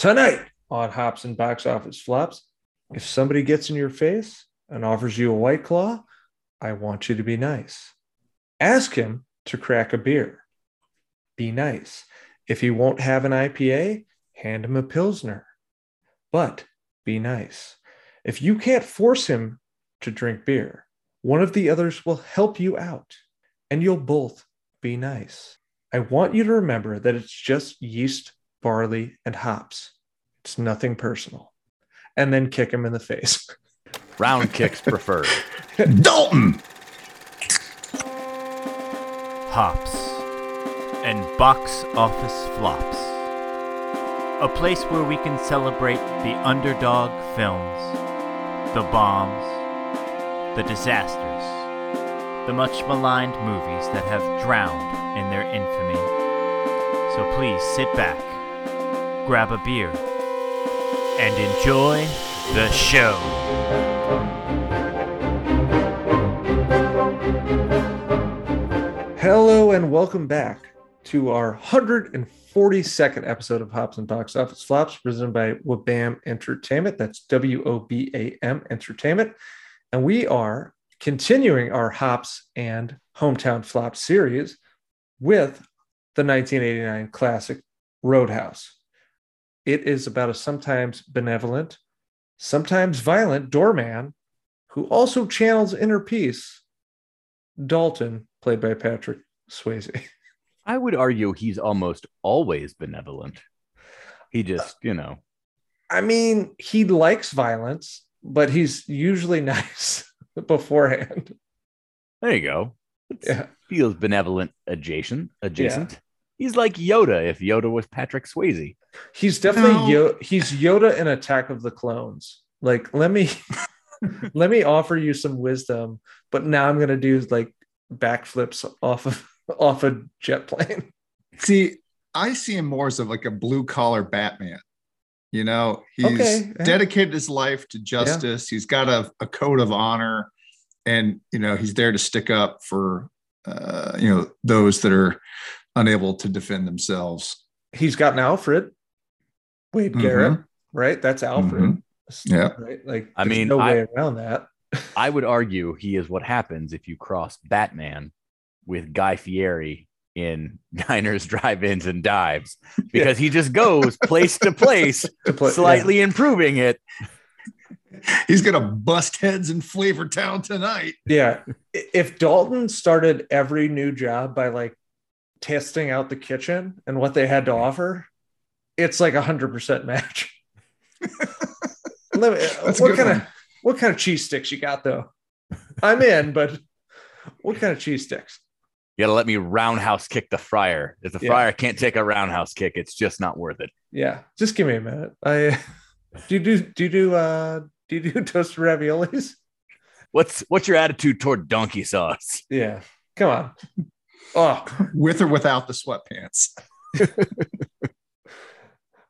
Tonight on Hops and Box Office Flops, if somebody gets in your face and offers you a white claw, I want you to be nice. Ask him to crack a beer. Be nice. If he won't have an IPA, hand him a Pilsner. But be nice. If you can't force him to drink beer, one of the others will help you out and you'll both be nice. I want you to remember that it's just yeast, barley, and hops. It's nothing personal. And then kick him in the face. Round kicks preferred. Dalton! Hops and box office flops. A place where we can celebrate the underdog films, the bombs, the disasters, the much maligned movies that have drowned in their infamy. So please sit back, grab a beer, and enjoy the show. Hello and welcome back to our 142nd episode of Hops and Box Office Flops, presented by Wobam Entertainment. That's W O B A M Entertainment. And we are continuing our Hops and Hometown Flop series with the 1989 classic Roadhouse. It is about a sometimes benevolent, sometimes violent doorman who also channels inner peace, Dalton, played by Patrick Swayze. I would argue he's almost always benevolent. He uh, just, you know, I mean, he likes violence, but he's usually nice beforehand. there you go. It Yeah. feels benevolent adjacent. Adjacent. He's like Yoda if Yoda was Patrick Swayze. He's definitely No. Yo- he's Yoda in Attack of the Clones. Like, let me let me offer you some wisdom, but now I'm gonna do like backflips off of off a jet plane. See, I see him more as of like a blue collar Batman. You know, he's Okay, dedicated his life to justice. He's got a, a code of honor, and you know, he's there to stick up for uh, you know those that are unable to defend themselves. He's got an Alfred, Wade Mhm. Garrett, right? That's Alfred. Mhm. Yeah. Right. Like, I mean, no I- way around that. I would argue he is what happens if you cross Batman with Guy Fieri in diners, drive-ins, and dives, because he just goes place to place, To play, slightly improving it. He's gonna bust heads in Flavor Town tonight. Yeah. If Dalton started every new job by like testing out the kitchen and what they had to offer, it's like a hundred percent match. Let me- what kind of what kind of cheese sticks you got though? I'm in, but what kind of cheese sticks? You gotta let me roundhouse kick the fryer. If the Yeah. fryer can't take a roundhouse kick, it's just not worth it. Yeah, just give me a minute. I do you do do you do uh do you do toasted raviolis? What's what's your attitude toward donkey sauce? Yeah, come on. Oh, with or without the sweatpants.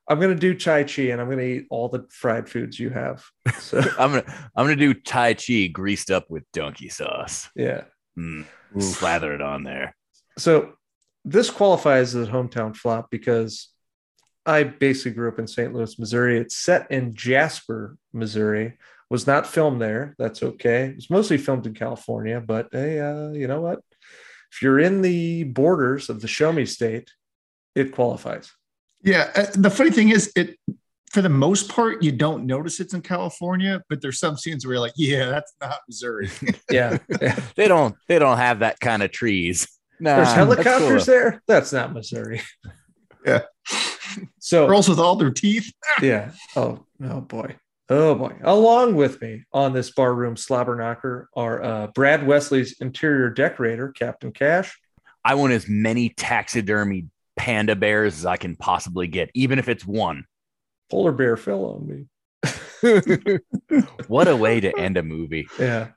I'm gonna do chai chi and I'm gonna eat all the fried foods you have. So I'm gonna I'm gonna do Tai Chi greased up with donkey sauce. yeah. Mm, slather it on there. So this qualifies as a hometown flop because I basically grew up in St. Louis, Missouri. It's set in Jasper, Missouri. Was not filmed there. That's okay. It was mostly filmed in California, but hey, uh, you know what? If you're in the borders of the Show Me State, it qualifies. Yeah, uh, the funny thing is, it for the most part you don't notice it's in California, but there's some scenes where you're like, yeah, that's not Missouri. Yeah. yeah. They don't they don't have that kind of trees. Nah, There's that's helicopters cool. there. That's not Missouri. Yeah. So Girls with all their teeth. yeah. Oh, oh boy. Oh boy. Along with me on this barroom slobber knocker are uh, Brad Wesley's interior decorator, Captain Cash. I want as many taxidermy panda bears as I can possibly get, even if it's one. Polar bear fell on me. what a way to end a movie. Yeah.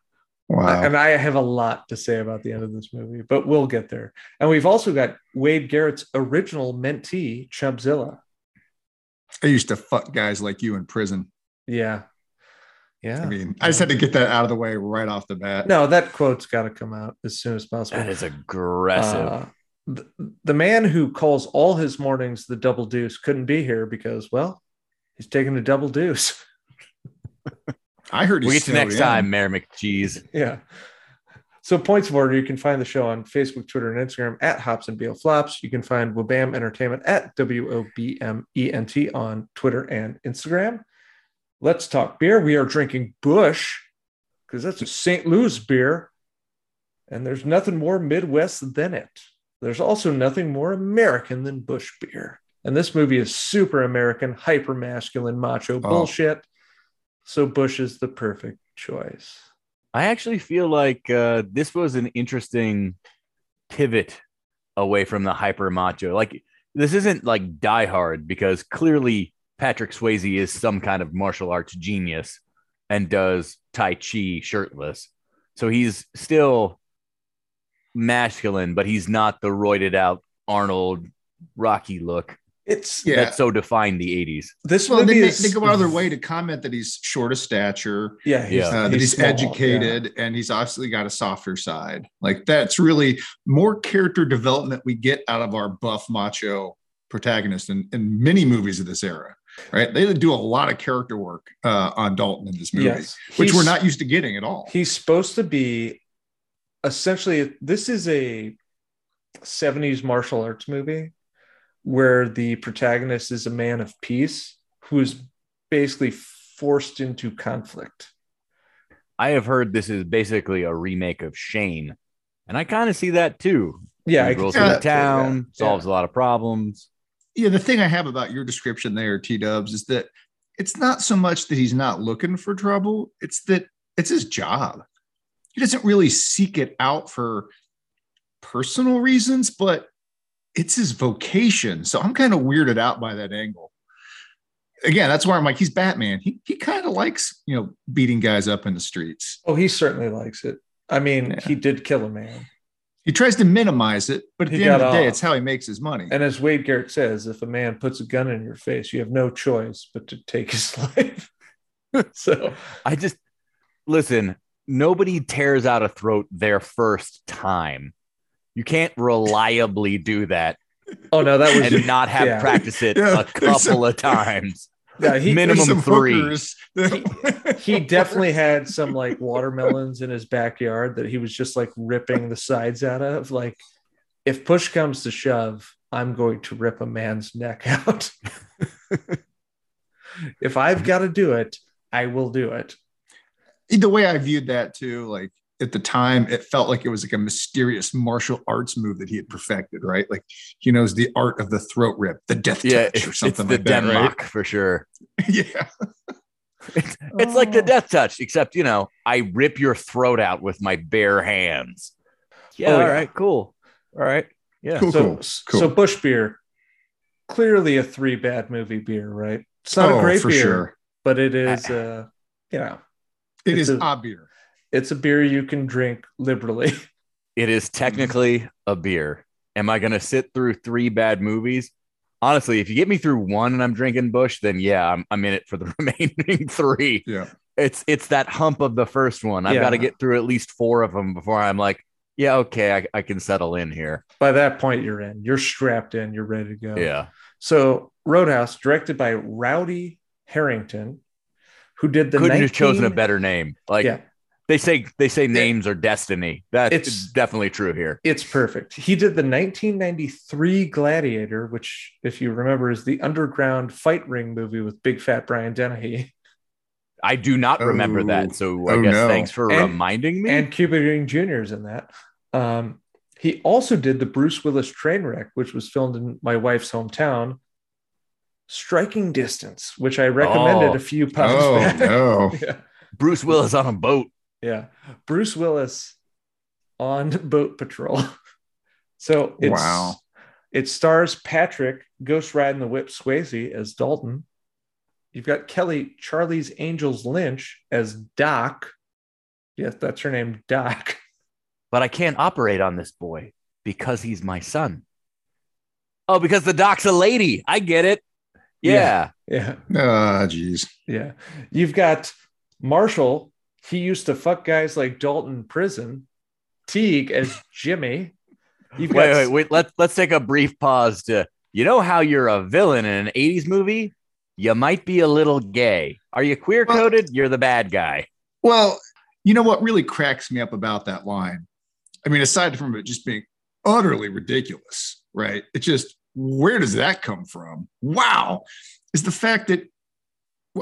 Wow. And I have a lot to say about the end of this movie, but we'll get there. And we've also got Wade Garrett's original mentee, Chubzilla. I used to fuck guys like you in prison. Yeah. Yeah. I mean, I just had to get that out of the way right off the bat. no, that quote's got to come out as soon as possible. That is aggressive. Uh, the, the man who calls all his mornings the double deuce couldn't be here because, well, He's taking a double deuce. I heard. We'll get to next in. time, Mayor McCheese. Yeah. So points of order, you can find the show on Facebook, Twitter, and Instagram at Hops and Beal Flops. You can find Wobam Entertainment at W O B M E N T on Twitter and Instagram. Let's talk beer. We are drinking Busch because that's a St. Louis beer, and there's nothing more Midwest than it. There's also nothing more American than Busch beer. And this movie is super American, hyper masculine, macho bullshit. So Busch is the perfect choice. I actually feel like uh, this was an interesting pivot away from the hyper macho. Like this isn't like Die Hard because clearly Patrick Swayze is some kind of martial arts genius and does Tai Chi shirtless. So he's still masculine, but he's not the roided out Arnold Rocky look It's Yeah. that so defined the 80s. this Well, movie they, is they go out of their way to comment that he's short of stature, Yeah, he's, Yeah. uh, that he's small, educated, and he's obviously got a softer side. Like that's really more character development we get out of our buff macho protagonist in, in many movies of this era. Right? They do a lot of character work uh, on Dalton in this movie. Yes. which we're not used to getting at all. He's supposed to be essentially this is a 70s martial arts movie where the protagonist is a man of peace who is basically forced into conflict. I have heard this is basically a remake of Shane, and I kind of see that too. Yeah, I he can goes see to that too, town, yeah. solves a lot of problems. Yeah, the thing I have about your description there, T Dubs, is that it's not so much that he's not looking for trouble, it's that it's his job. He doesn't really seek it out for personal reasons, but it's his vocation. So I'm kind of weirded out by that angle. Again, that's where I'm like, he's Batman. He, he kind of likes, you know, beating guys up in the streets. Oh, he certainly likes it. I mean, Yeah. he did kill a man. He tries to minimize it, but at He the end of got the day, off. it's how he makes his money. And as Wade Garrett says, if a man puts a gun in your face, you have no choice but to take his life. so I just listen, nobody tears out a throat their first time. You can't reliably do that oh no, that was and not have yeah. practiced it Yeah, a there's couple of times. Yeah, he, minimum some three. hookers that- he definitely had some like watermelons in his backyard that he was just like ripping the sides out of. Like, if push comes to shove, I'm going to rip a man's neck out. if I've got to do it, I will do it. the way I viewed that too, like at the time, it felt like it was like a mysterious martial arts move that he had perfected, right? Like he knows the art of the throat rip, the death Yeah, touch, it's, or it's something the like that, Denmark for sure. yeah, It's, it's like the Oh. death touch, except you know, I rip your throat out with my bare hands. Yeah, Oh, all yeah. right, cool. All right. Yeah. Cool, so, cool, cool. so Busch beer, clearly a three bad movie beer, right? It's not Oh, a great for beer, sure. but it is, uh, you know, It It's is a- a beer. It's a beer you can drink liberally. It is technically a beer. Am I going to sit through three bad movies? Honestly, if you get me through one and I'm drinking Busch, then yeah, I'm, I'm in it for the remaining three. Yeah. It's it's that hump of the first one. I've Yeah. got to get through at least four of them before I'm like, yeah, okay, I, I can settle in here. By that point, you're in. You're strapped in. You're ready to go. Yeah. So Roadhouse, directed by Rowdy Herrington, who did the Couldn't 19... have chosen a better name. Like yeah, they say they say names are destiny. That's It's- definitely true here. it's perfect. He did the 1993 Gladiator, which, if you remember, is the underground fight ring movie with Big Fat Brian Dennehy I do not remember Oh. that. So I Oh, guess no. thanks for And- reminding me. and Cuba Gooding Jr. is in that. Um, he also did the Bruce Willis train wreck, which was filmed in my wife's hometown. Striking Distance, which I recommended Oh. a few pods Oh back. no. yeah. Bruce Willis on a boat. Yeah. Bruce Willis on boat patrol. so it's Wow. it stars Patrick Ghost Riding the Whip Swayze as Dalton. You've got Kelly Charlie's Angels Lynch as Doc. Yes, that's her name, Doc. but I can't operate on this boy because he's my son. Oh, because the doc's a lady. I get it. Yeah. Yeah. Ah, geez. Yeah. You've got Marshall. He used to fuck guys like Dalton prison. Teague as Jimmy. You've got Wait, wait, wait. Let's let's take a brief pause to you know how you're a villain in an 80s movie? you might be a little gay. Are you queer coded? You're the bad guy. Well- you queer coded? You're the bad guy. You're the bad guy. Well, you know what really cracks me up about that line? I mean, aside from it just being utterly ridiculous, right? It just, where does that come from? Wow. Is the fact that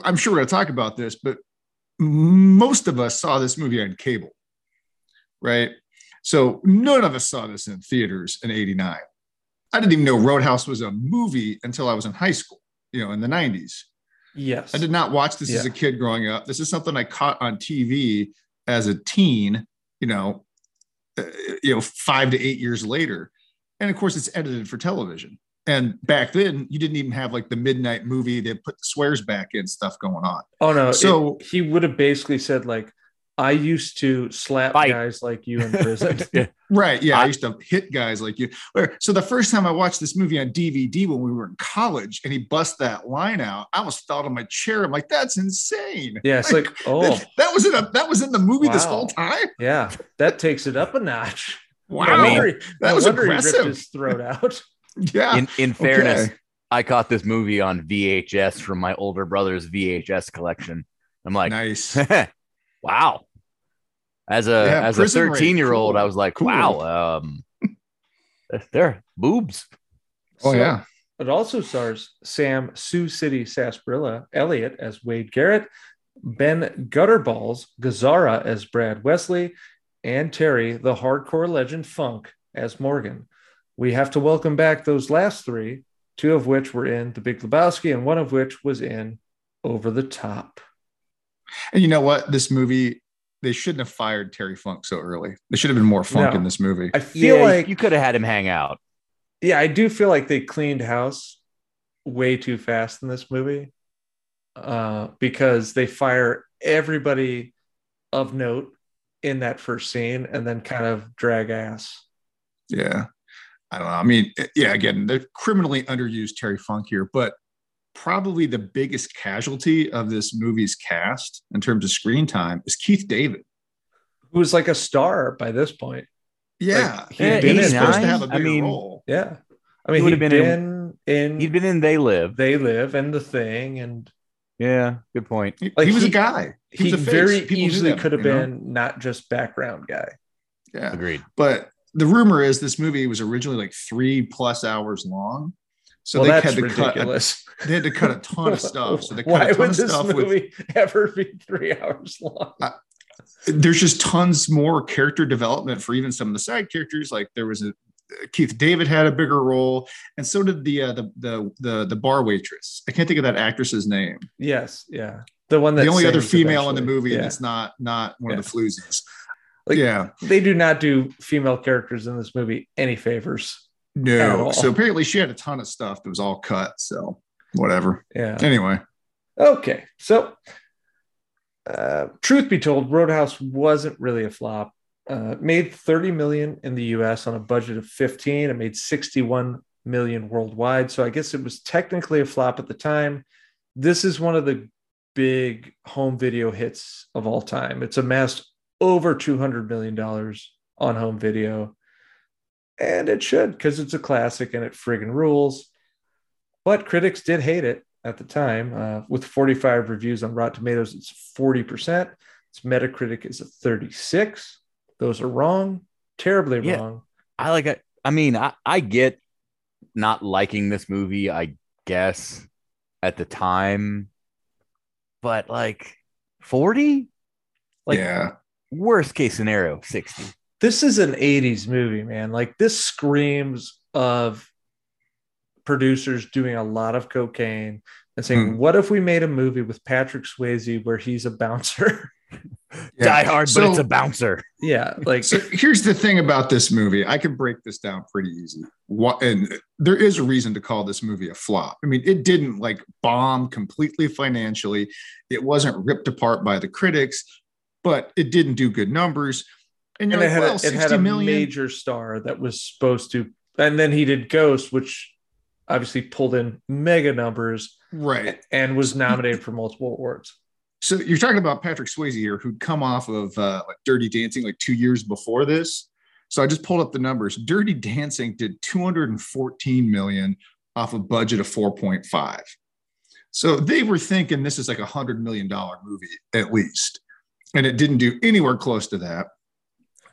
I'm sure we're going to talk about this, but most of us saw this movie on cable, right? So none of us saw this in theaters in 89. I didn't even know Roadhouse was a movie until I was in high school, you know, in the 90s. Yes. I did not watch this as a kid growing up. This is something I caught on TV as a teen, you know, uh, you know, five to eight years later. And of course, it's edited for television. And back then, you didn't even have like the midnight movie that put the swears back in stuff going on. Oh no. So- So he would have basically said like, I used to slap Fight. guys like you in prison. Yeah. Right. Yeah. I, I- used to hit guys like you. So the first time I watched this movie on DVD when we were in college and he bust that line out, I almost fell out of my chair. I'm like, that's insane. yeah. It's like, oh that, that was in a that was in the movie this whole time. yeah, that takes it up a notch. Wow. No wonder he- that no was wonder he aggressive. ripped his throat out. Yeah. In in fairness, Okay. I caught this movie on VHS from my older brother's VHS collection. I'm like, nice. wow. As a Yeah, as a 13 year old, Cool. I was like, Cool. wow, um, they're boobs. Oh So, yeah. It also stars Sam Sioux City Sarsaparilla Elliott as Wade Garrett, Ben Gutterballs Gazzara as Brad Wesley, and Terry, the hardcore legend Funk, as Morgan. We have to welcome back those last three, two of which were in The Big Lebowski, and one of which was in Over the Top. And you know what? This movie, they shouldn't have fired Terry Funk so early. There should have been more funk No. in this movie. I feel Yeah, like you could have had him hang out. yeah, I do feel like they cleaned house way too fast in this movie uh, because they fire everybody of note in that first scene and then kind of drag ass. Yeah. I don't know. I mean, eh, yeah, again, they're criminally underused Terry Funk here, but probably the biggest casualty of this movie's cast in terms of screen time is Keith David. Who was like a star by this point. Yeah. Like, he'd Yeah, been in, supposed to 89? have a I bigger mean, role. yeah. I He mean, would he'd have been, been in, He'd been in They Live. They Live and The Thing, and Yeah, good point. He, Like, he was he- a guy. He, he was a very People knew easily them, could have you know? been not just background guy. Yeah. Agreed. But the rumor is this movie was originally like three plus hours long. So well, they had to ridiculous. cut. They had to cut a ton of stuff. So they cut Why a ton would of this stuff with movie ever be three hours long? there's just tons more character development for even some of the side characters. Like there was a Keith David had a bigger role, and so did the uh, the the the the bar waitress. I can't think of that actress's name. Yes, yeah. The one that the only other female in the movie Yeah. that's not not one of the floozies. Like- yeah, They do not do female characters in this movie any favors. No. So apparently she had a ton of stuff that was all cut. So whatever. Yeah. Anyway, Okay. So, uh, truth be told, Roadhouse wasn't really a flop. Uh, made 30 million in the US on a budget of 15. It made 61 million worldwide. So I guess it was technically a flop at the time. This is one of the big home video hits of all time. It's amassed over 200 million dollars on home video. And it should because it's a classic and it friggin' rules. But critics did hate it at the time. Uh, with 45 reviews on Rotten Tomatoes, it's 40%. Its Metacritic is a 36. Those are wrong, terribly Yeah. wrong. I like it. I mean, I, I get not liking this movie, I guess, at the time, but like 40? Like, yeah, worst case scenario, 60. This is an 80s movie, man. Like this screams of producers doing a lot of cocaine and saying, Hmm. what if we made a movie with Patrick Swayze where he's a bouncer? Yeah. Die hard, but it's a bouncer. yeah. Like, So here's the thing about this movie. I can break this down pretty easy. What and there is a reason to call this movie a flop. I mean, it didn't like bomb completely financially. It wasn't ripped apart by the critics, but it didn't do good numbers. And you're and it like, had, well, a, it 60 had a million. major star that was supposed to, and then he did Ghost, which obviously pulled in mega numbers right. and was nominated for multiple awards. So you're talking about Patrick Swayze here, who'd come off of uh, like Dirty Dancing like two years before this. So I just pulled up the numbers. Dirty Dancing did 214 million off a budget of 4.5. So they were thinking this is like a hundred million dollar movie at least, and it didn't do anywhere close to that.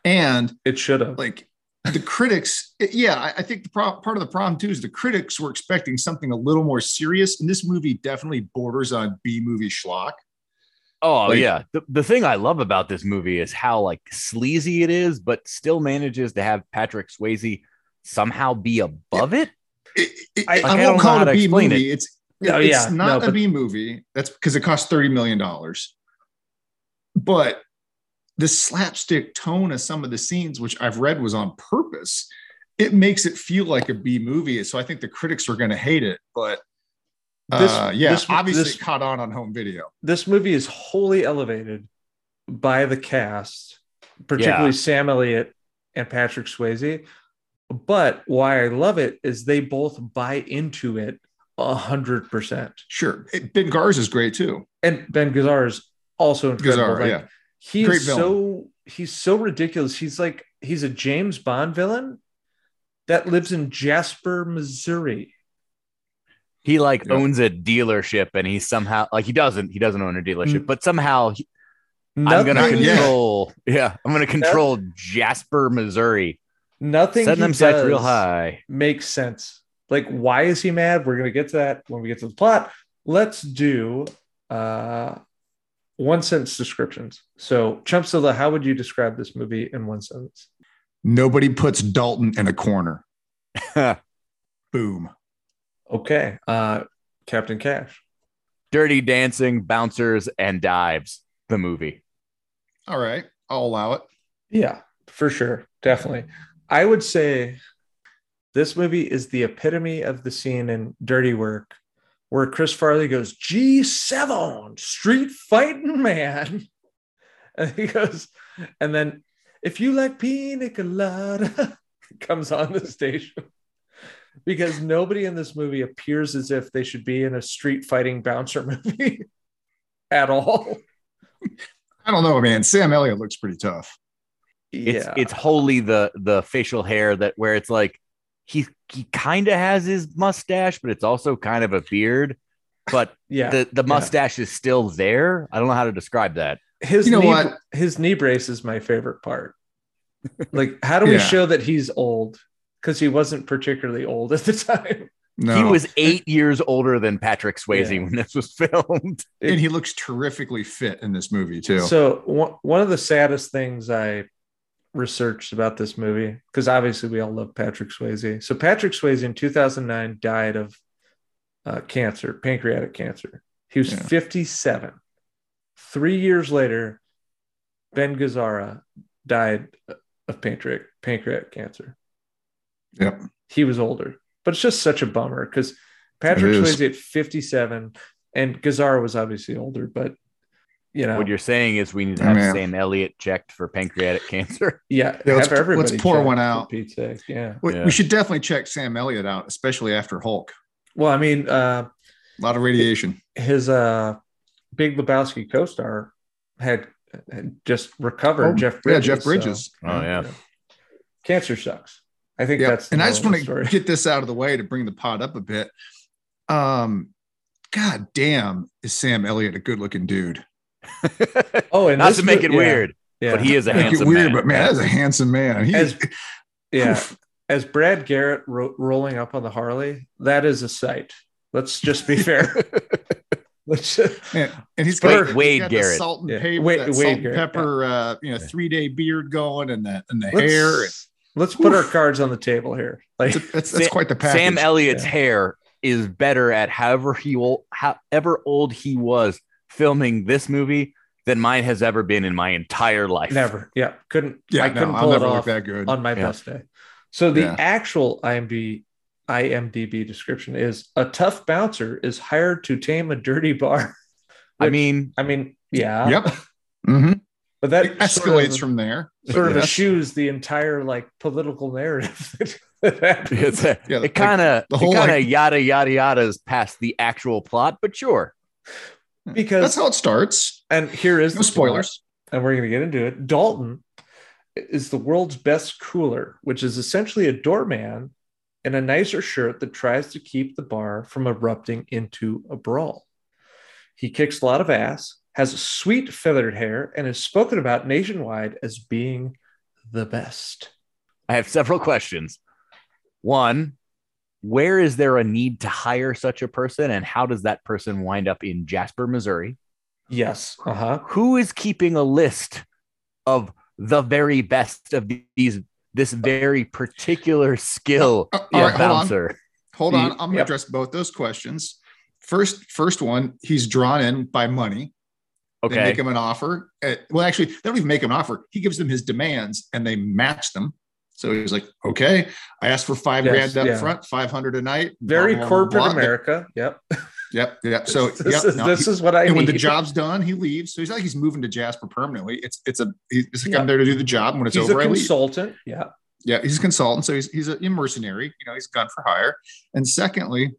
And It should have. like the critics, yeah, I, I think the pro- part of the problem too is the critics were expecting something a little more serious, and this movie definitely borders on B movie schlock. Oh Like- yeah. The, the thing I love about this movie is how like sleazy it is, but still manages to have Patrick Swayze somehow be above it. It, it- I- I, like, I don't won't know call how it to a B explain movie. It's Oh, it's not no, a but- B movie. That's because it cost thirty million dollars. But the slapstick tone of some of the scenes, which I've read was on purpose, it makes it feel like a B movie. So I think the critics are going to hate it. But This- uh, yeah, this- obviously this- caught on on home video. this movie is wholly elevated by the cast, particularly Yeah. Sam Elliott and Patrick Swayze. But why I love it is they both buy into it a hundred percent. Sure, Ben Gazzara is great too. And Ben is also incredible. Gazzara, Like, yeah. he Great is villain. so he's so ridiculous. He's like he's a James Bond villain that lives in Jasper, Missouri. He like Yeah. owns a dealership and he somehow like he doesn't he doesn't own a dealership, Mm. but somehow he- I'm gonna control yeah, I'm gonna control Jasper, Missouri. nothing Setting he them sights real high. makes sense. Like, why is he mad? We're gonna get to that when we get to the plot. Let's do uh one sentence descriptions. So, Chumpzilla, how would you describe this movie in one sentence? Nobody puts Dalton in a corner. Boom. Okay. Uh Captain Cash. Dirty dancing, bouncers, and dives. The movie. All right, I'll allow it. Yeah, for sure. Definitely. I would say this movie is the epitome of the scene in Dirty Work where Chris Farley goes, G7, street fighting man. And he goes, and then if you like pina colada, comes on the station. Because nobody in this movie appears as if they should be in a street fighting bouncer movie at all. I don't know, man. Sam Elliott looks pretty tough. It's yeah. it's wholly the the facial hair that where it's like he he kind of has his mustache, but it's also kind of a beard. But yeah. the the yeah. mustache is still there. I don't know how to describe that. his You know knee, what? his knee brace is my favorite part. Like, how do we Yeah. show that he's old? Because he wasn't particularly old at the time. No, He was eight years older than Patrick Swayze Yeah. when this was filmed. and he looks terrifically fit in this movie too. So one one of the saddest things I researched about this movie, because obviously we all love Patrick Swayze. So Patrick Swayze in 2009 died of uh, cancer, pancreatic cancer. He was Yeah. 57. Three years later, Ben Gazzara died of pancreatic pancreatic cancer. Yep. He was older, but it's just such a bummer because Patrick Swayze at 57 and Gazzara was obviously older, but you know, What you're saying is we need to Oh, have man. Sam Elliott checked for pancreatic cancer. yeah, Yeah, let's- let's pour one out. Pete's. Yeah. we, Yeah. we should definitely check Sam Elliott out, especially after Hulk. Well, I mean, uh, A lot of radiation. his uh, Big Lebowski co-star had, had just recovered. Oh, Jeff yeah, Bridges. Jeff so, Bridges. Oh yeah. cancer sucks. I think Yeah, that's the and I just want to get this out of the way to bring the pot up a bit. Um, God damn, is Sam Elliott a good-looking dude? Oh, and Not to make it yeah, weird, yeah. but he is a Make it handsome weird, man. but man, that's a handsome man. He, As- yeah. Oof. As Brad Garrett ro- rolling up on the Harley, that is a sight. Let's just be fair. Let's just, and, and he's Wade- got, he's Wade got the Garrett. salt and Yeah. pepper, Wade- that Wade salt and Garrett, pepper, uh, you know, three-day beard going, and the and the let's, hair. And, let's put our cards on the table here. Like, that's, that's, that's Sa- quite the package. Sam Elliott's Yeah. hair is better at however he will, however old he was filming this movie than mine has ever been in my entire life. never. Yeah. Couldn't, Yeah, I no, couldn't I'll pull it never look off that good. on my Yeah. best day. So the Yeah. actual IMDb, IMDb description is a tough bouncer is hired to tame a dirty bar. I mean, I mean, yeah. Yep. hmm But that It escalates sort of, from there. but sort of yes. eschews the entire like political narrative that, that it's a, Yeah, it kind of the whole, kind of like- yada yada yada's past the actual plot, but sure. Hmm. because That's how it starts. and here is No the spoilers. plot, and we're going to get into it. Dalton is the world's best cooler, which is essentially a doorman in a nicer shirt that tries to keep the bar from erupting into a brawl. He kicks a lot of ass, has sweet feathered hair, and is spoken about nationwide as being the best. I have several questions. One, where is there a need to hire such a person, and how does that person wind up in Jasper, Missouri? Yes. Uh huh. Who is keeping a list of the very best of these this very particular skill Uh, all yeah, right, hold on. bouncer? Hold on. I'm going to Yep. address both those questions. First, first one, he's drawn in by money. They Okay. make him an offer. Uh, well, actually, they don't even make him an offer. He gives them his demands and they match them. So he's like, okay, I asked for five Yes, grand up yeah. front, 500 a night. Very blah, blah, blah, corporate blah. America. Yep. Yep. Yep. So this, yep, is, no, this he- is what I and when the job's done, he leaves. So he's like he's moving to Jasper permanently. It's it's a he's like Yeah. I'm there to do the job. And when it's He's over, a I leave. consultant. Yeah. Yeah, he's a consultant, so he's he's a mercenary. You know, he's gun for hire. And secondly,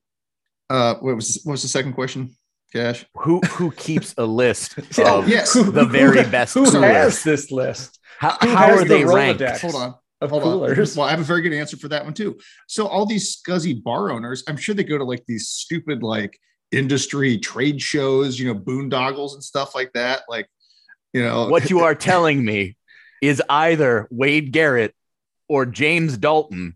uh, what was what was the second question, Cash? Who who keeps a list Yeah. of yes. the very best Who coolers? has this list how, how has are the they ranked? Hold on. Of Hold coolers? on. Well, I have a very good answer for that one too. So all these scuzzy bar owners, I'm sure they go to like these stupid like industry trade shows, you know, boondoggles and stuff like that. Like, you know, What you are telling me is either Wade Garrett or James Dalton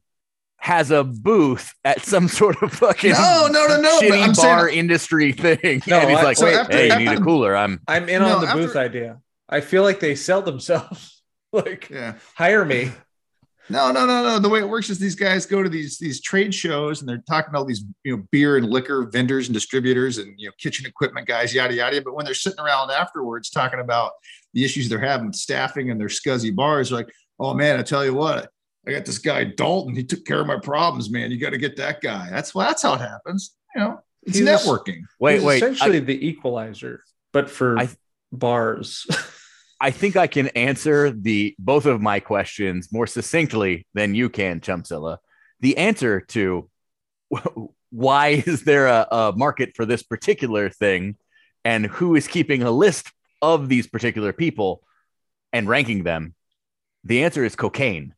has a booth at some sort of fucking No, no, no, no, shitty I'm saying- bar industry thing. No, and he's I- like, so after- hey, you need a cooler. I'm I'm in No, on the after- booth idea. I feel like they sell themselves. like, yeah. hire me. No, no, no, no. The way it works is these guys go to these these trade shows and they're talking to all these you know beer and liquor vendors and distributors and you know kitchen equipment guys, yada yada. But when they're sitting around afterwards talking about the issues they're having with staffing and their scuzzy bars, they're like, oh man, I tell you what, I got this guy Dalton. He took care of my problems, man. You got to get that guy. That's well, that's how it happens. You know, it's He's- networking. wait, He's wait. I- Essentially, the equalizer, but for I- bars. I think I can answer the both of my questions more succinctly than you can, Chumzilla. The answer to why is there a, a market for this particular thing and who is keeping a list of these particular people and ranking them, the answer is cocaine.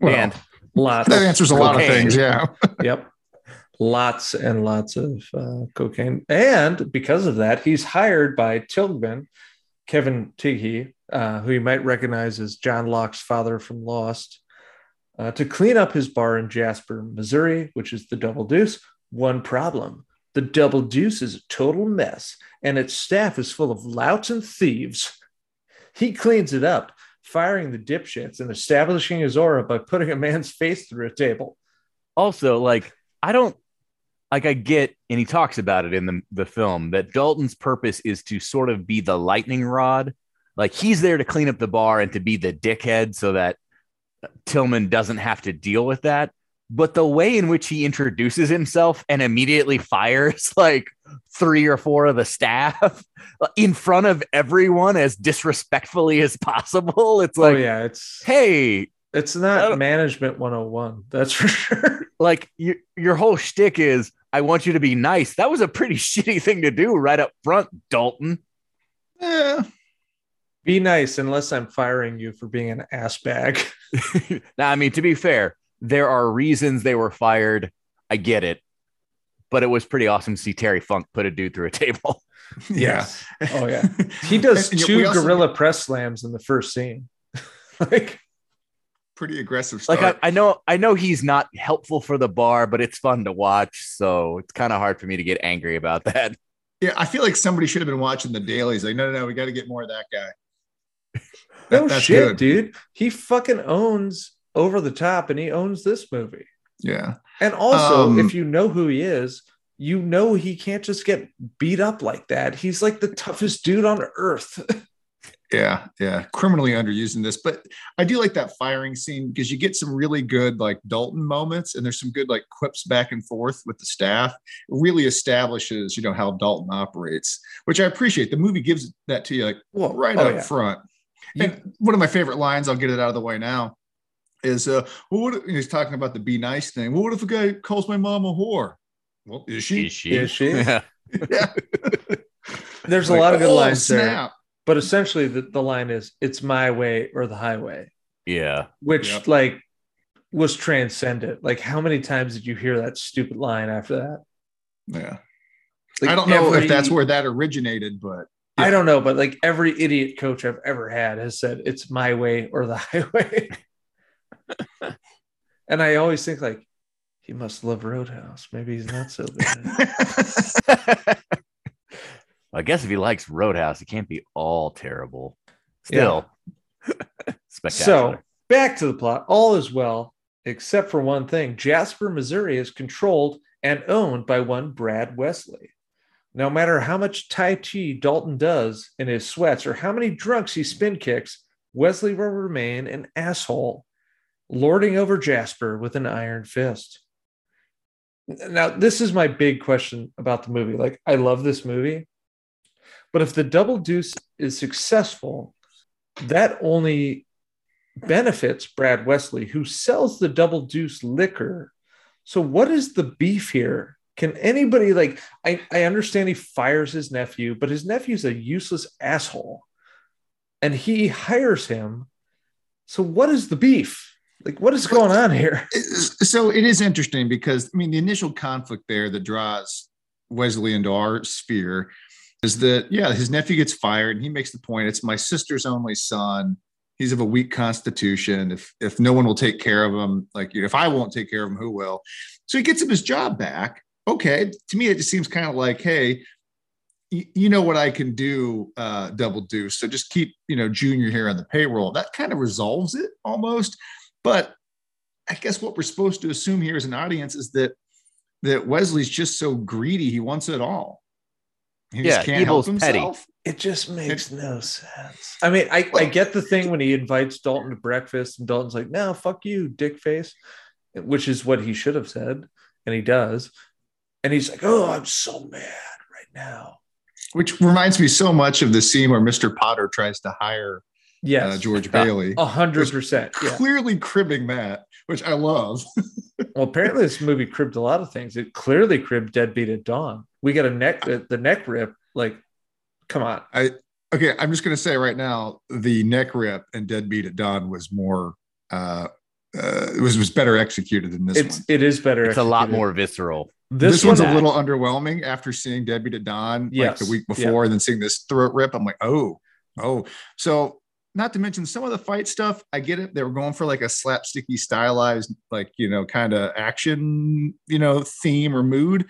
Well, and lots. that answers a lot of things. Yeah. Yep. Lots and lots of uh, cocaine. And because of that, he's hired by Tilghman, Kevin Tighe, uh, who you might recognize as John Locke's father from Lost, uh, to clean up his bar in Jasper, Missouri, which is the Double Deuce. One problem the Double Deuce is a total mess, and its staff is full of louts and thieves. He cleans it up, firing the dipshits and establishing his aura by putting a man's face through a table. Also, like, I don't like I get, and he talks about it in the, the film that Dalton's purpose is to sort of be the lightning rod. Like he's there to clean up the bar and to be the dickhead so that uh, Tilghman doesn't have to deal with that. But the way in which he introduces himself and immediately fires like three or four of the staff in front of everyone as disrespectfully as possible, it's oh, like, oh yeah, it's hey, It's not don't- management 101. That's for sure. like your your whole shtick is I want you to be nice. That was a pretty shitty thing to do right up front, Dalton. Yeah. Be nice unless I'm firing you for being an ass bag. now, I mean, to be fair, there are reasons they were fired. I get it, but it was pretty awesome to see Terry Funk put a dude through a table. Yeah. Oh yeah. He does two also- gorilla press slams in the first scene. like Pretty aggressive stuff. Like I, I know, I know he's not helpful for the bar, but it's fun to watch. So it's kind of hard for me to get angry about that. yeah, I feel like somebody should have been watching the dailies. Like, no, no, no, we got to get more of that guy. That- no that's shit, good. dude. He fucking owns over the top and he owns this movie. Yeah. And also, Um, if you know who he is, you know he can't just get beat up like that. He's like the toughest dude on earth. Yeah, yeah, criminally underusing this, but I do like that firing scene because you get some really good like Dalton moments, and there's some good like quips back and forth with the staff. It really establishes, you know, how Dalton operates, which I appreciate. The movie gives that to you like well, right oh, up yeah. front. You- And one of my favorite lines, I'll get it out of the way now, is uh, well, what if- he's talking about the be nice thing. Well, what if a guy calls my mom a whore? Well, is she? Is she? Is she? Yeah. Yeah. There's a lot of good oh, lines there. Snap. But essentially, the, the line is "It's my way or the highway," yeah. which Yep. like was transcendent. Like, how many times did you hear that stupid line after that? Yeah. Like, I don't know every- if that's where that originated, but I don't know, but like every idiot coach I've ever had has said it's my way or the highway. and I always think like he must love Roadhouse. Maybe he's not so bad. I guess if he likes Roadhouse, it can't be all terrible. Still, spectacular. so back to the plot. All is well, except for one thing. Jasper, Missouri is controlled and owned by one Brad Wesley. No matter how much Tai Chi Dalton does in his sweats or how many drunks he spin kicks, Wesley will remain an asshole, lording over Jasper with an iron fist. Now, this is my big question about the movie. Like, I love this movie, but if the double deuce is successful, that only benefits Brad Wesley, who sells the double deuce liquor. So, what is the beef here? Can anybody like? I, I understand he fires his nephew, but his nephew's a useless asshole, and he hires him. So, what is the beef? Like, what is going on here? so it is interesting because I mean the initial conflict there that draws Wesley into our sphere is that yeah his nephew gets fired and he makes the point it's my sister's only son he's of a weak constitution if if no one will take care of him like if I won't take care of him who will so he gets him his job back okay to me it just seems kind of like hey you know what I can do, uh, double do. So just keep, you know, junior here on the payroll. That kind of resolves it almost. But I guess what we're supposed to assume here as an audience is that that Wesley's just so greedy, he wants it all. He Yeah, just can't help evil's petty. himself. It just makes no sense. I mean, I, I get the thing when he invites Dalton to breakfast and Dalton's like, no, fuck you, dick face, which is what he should have said. And he does. And he's like, oh, I'm so mad right now. Which reminds me so much of the scene where Mr. Potter tries to hire Yes. uh, George Bailey. A hundred percent. Clearly cribbing that, which I love. Well, apparently this movie cribbed a lot of things. It clearly cribbed Deadbeat at Dawn. We got a neck, the the neck rip. Like, come on. I okay, I'm just gonna say right now, the neck rip and Deadbeat at Dawn was more uh uh it was was better executed than this It's one. it is better. it's a lot more visceral. This, This, one's one, a little underwhelming after seeing Deadbeat at Dawn like the week yeah. before and then seeing this throat rip. I'm like, oh, oh. So not to mention some of the fight stuff, I get it. They were going for like a slapsticky, stylized, like you know, kind of action, you know, theme or mood.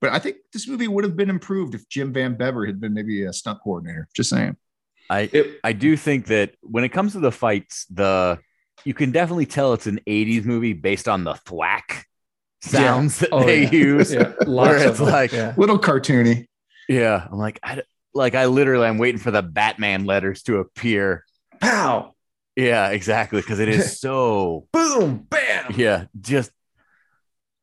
But I think this movie would have been improved if Jim Van Bebber had been maybe a stunt coordinator. Just saying. I It- I do think that when it comes to the fights, the you can definitely tell it's an 80s movie based on the thwack sounds that Oh, they yeah. use. yeah, Where lots it's them. like- yeah. Little cartoony. Yeah, I'm like, I, like I literally, I'm waiting for the Batman letters to appear. Pow, Yeah, exactly, because it is so. boom, bam. Yeah, just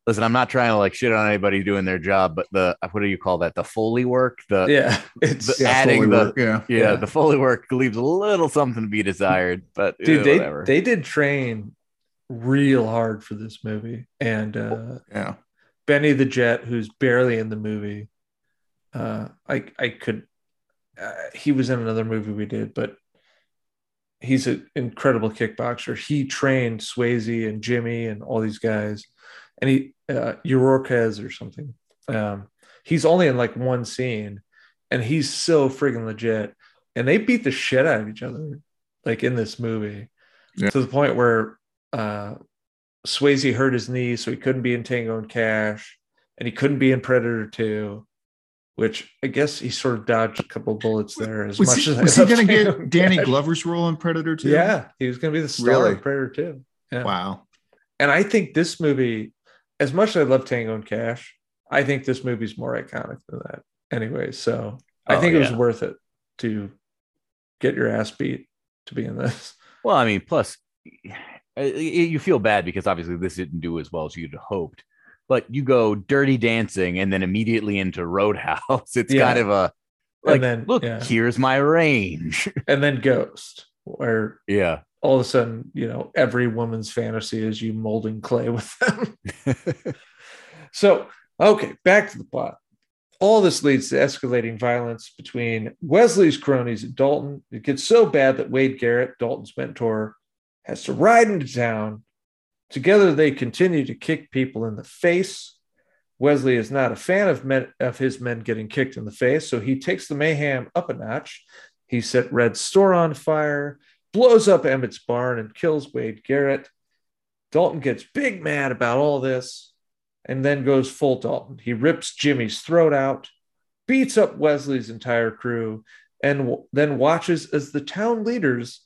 listen. I'm not trying to like shit on anybody doing their job, but the what do you call that? The foley work. The Yeah, it's the- Yeah, Adding Foley the- work, yeah. yeah, Yeah. the foley work leaves a little something to be desired. But dude. eh, They whatever. they did train real hard for this movie, and uh, Yeah. Benny the Jet, who's barely in the movie, uh, I I could. Uh, he was in another movie we did, but he's an incredible kickboxer. He trained Swayze and Jimmy and all these guys, and he uh, Urquidez or something. Um, he's only in like one scene, and he's so friggin' legit. And they beat the shit out of each other, like in this movie, Yeah. to the point where uh, Swayze hurt his knee, so he couldn't be in Tango and Cash, and he couldn't be in Predator Two. Which I guess he sort of dodged a couple bullets there. As Was much he, as I was he going to get Danny Glover's role in Predator 2? Yeah, he was going to be the star Really? of Predator 2. Yeah. Wow. And I think this movie, as much as I love Tango and Cash, I think this movie's more iconic than that. Anyway, so I Oh, think it was worth it to get your ass beat to be in this. Well, I mean, plus uh, you feel bad because obviously this didn't do as well as you'd hoped. But you go Dirty Dancing and then immediately into Roadhouse. It's Yeah. kind of a And like, then- look, yeah. here's my range. And then Ghost, where yeah. all of a sudden, you know, every woman's fantasy is you molding clay with them. So, okay, back to the plot. All this leads to escalating violence between Wesley's cronies and Dalton. It gets so bad that Wade Garrett, Dalton's mentor, has to ride into town. Together, they continue to kick people in the face. Wesley is not a fan of men, of his men getting kicked in the face, so he takes the mayhem up a notch. He set Red's store on fire, blows up Emmett's barn, and kills Wade Garrett. Dalton gets big mad about all this and then goes full Dalton. He rips Jimmy's throat out, beats up Wesley's entire crew, and w- then watches as the town leaders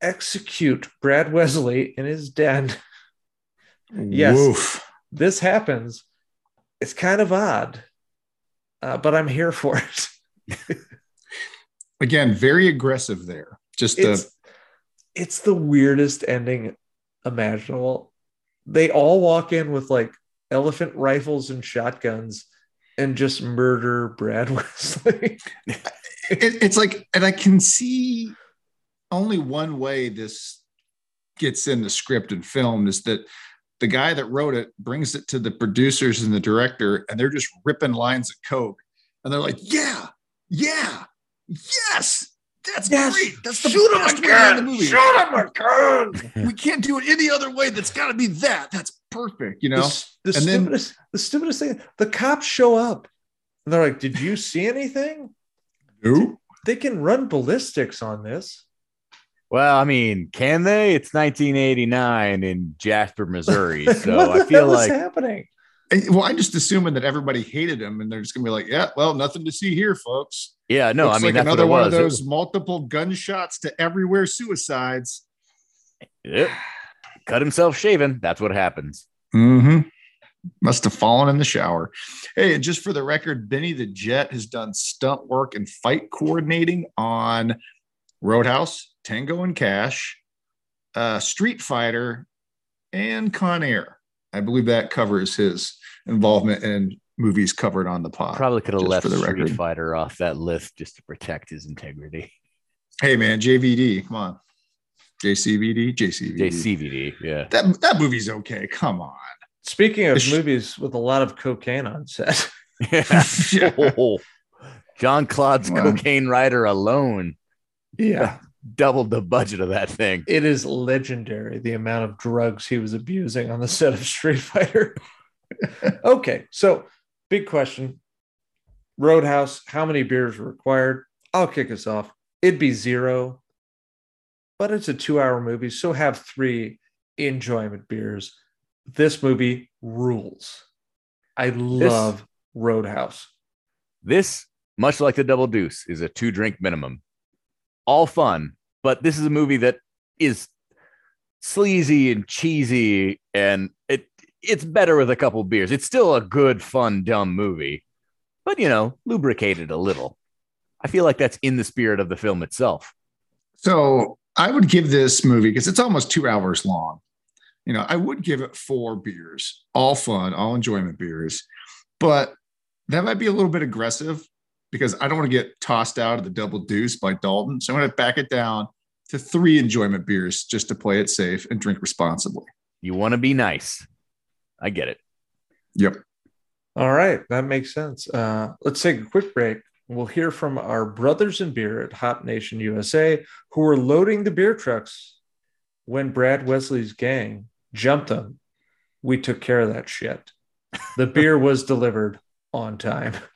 execute Brad Wesley in his den. Yes. Woof. this happens. It's kind of odd, uh, but I'm here for it. Again, very aggressive there. Just It's, it's the weirdest ending imaginable. They all walk in with like elephant rifles and shotguns and just murder Brad Wesley. it, it's like, and I can see only one way this gets in the script and film is that the guy that wrote it brings it to the producers and the director, and they're just ripping lines of coke, and they're like, "Yeah, yeah, yes, that's Yes, great. That's the Shoot best way to the movie. Shoot him again! We can't do it any other way. That's got to be that. That's perfect. You know." s- the And then- stupidest, the stupidest thing. The cops show up, and they're like, "Did you see anything?" Nope. They can run ballistics on this. Well, I mean, can they? It's 1989 in Jasper, Missouri. So what the I feel hell is like happening. Well, I'm just assuming that everybody hated him, and they're just gonna be like, "Yeah, well, nothing to see here, folks." yeah, no, Looks I mean like that's another what it one was. of It those multiple gunshots to everywhere suicides. Yep. Cut himself shaving. That's what happens. Mm-hmm. Must have fallen in the shower. Hey, and just for the record, Benny the Jet has done stunt work and fight coordinating on Roadhouse, Tango and Cash, uh, Street Fighter, and Con Air. I believe that covers his involvement in movies covered on the pod. Probably could have left for the Street record. Fighter off that list just to protect his integrity. Hey, man, JVD, come on. JCVD, JCVD. JCVD, yeah. That, that movie's okay. Come on. Speaking of Sh- movies with a lot of cocaine on set, Yeah. Oh, Jean-Claude's Wow. cocaine rider alone yeah, doubled the budget of that thing. it is legendary the amount of drugs he was abusing on the set of Street Fighter. okay, so big question Roadhouse, how many beers were required? I'll kick us off. It'd be zero, but it's a two hour movie, so have three enjoyment beers. This movie rules. I love Roadhouse. This, much like the Double Deuce, is a two drink minimum. All fun, but this is a movie that is sleazy and cheesy, and it it's better with a couple beers. It's still a good, fun, dumb movie, but you know, lubricated a little. I feel like that's in the spirit of the film itself. So I would give this movie because it's almost two hours long. You know, I would give it four beers, all fun, all enjoyment beers, but that might be a little bit aggressive because I don't want to get tossed out of the double deuce by Dalton. So I'm going to back it down to three enjoyment beers just to play it safe and drink responsibly. You want to be nice. I get it. Yep. All right, that makes sense. Uh, let's take a quick break. We'll hear from our brothers in beer at Hop Nation USA who were loading the beer trucks when Brad Wesley's gang jumped them. We took care of that shit. The beer was delivered on time,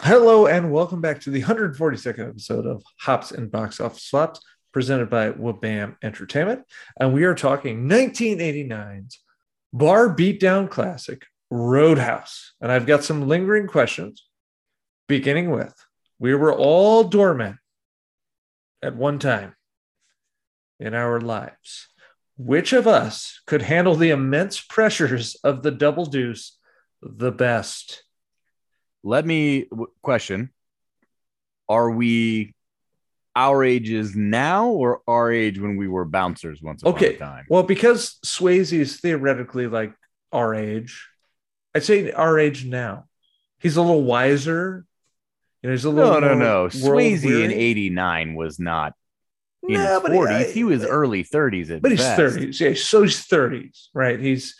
Hello and welcome back to the 142nd episode of Hops and Box Office Swaps, presented by Wobam Entertainment. And we are talking 1989's bar beatdown classic, Roadhouse. And I've got some lingering questions, beginning with we were all doormen at one time in our lives. Which of us could handle the immense pressures of the double deuce the best? Let me w- question Are we our ages now or our age when we were bouncers once upon Okay. a time? Well, because Swayze is theoretically like our age. I'd say our age now. He's a little wiser. You know, he's a little No, no, no. world Swayze in '89 was not in No, his but 40s. I- he uh, was early 30s at but he's best. 30s. Yeah, so he's 30s, right? He's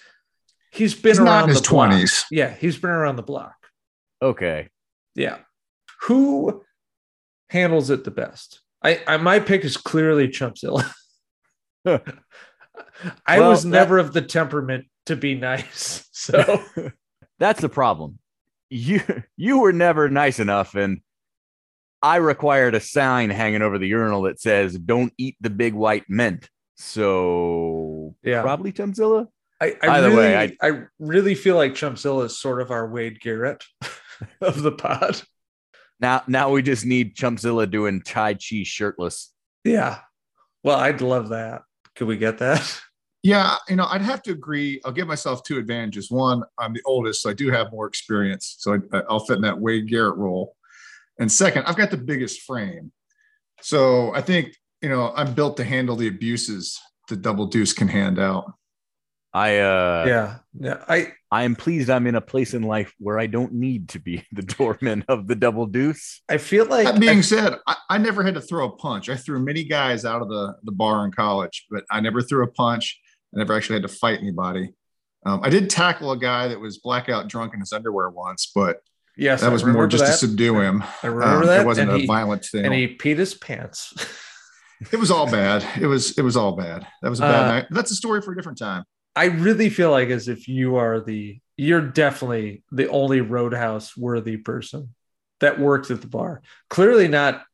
he's been He's around not in his block. 20s. Yeah, he's been around the block. Okay. Yeah. Who handles it the best? I, I my pick is clearly Chumpzilla. I Well, was that- never of the temperament to be nice. So That's the problem. You you were never nice enough, and I required a sign hanging over the urinal that says "Don't eat the big white mint." So Yeah. probably Chumpzilla. I, I Either really, way, I, really feel like Chumpzilla is sort of our Wade Garrett of the pod. Now now we just need Chumpzilla doing Tai Chi shirtless. Yeah. Well, I'd love that. Could we get that? Yeah, you know, I'd have to agree. I'll give myself two advantages. One, I'm the oldest, so I do have more experience, so I, I'll fit in that Wade Garrett role. And second, I've got the biggest frame, so I think you know I'm built to handle the abuses the Double Deuce can hand out. I uh yeah. Yeah. I I am pleased I'm in a place in life where I don't need to be the doorman of the double deuce. I feel like That being I- said, I, I never had to throw a punch. I threw many guys out of the, the bar in college, but I never threw a punch. I never actually had to fight anybody. Um, I did tackle a guy that was blackout drunk in his underwear once, but yes, that I was more remember just to subdue him. I remember Um, that. It wasn't and a he, violent thing. and he peed his pants. it was all bad. It was it was all bad. That was a bad Uh, night. That's a story for a different time. I really feel like as if you are the you're definitely the only roadhouse worthy person that works at the bar. Clearly not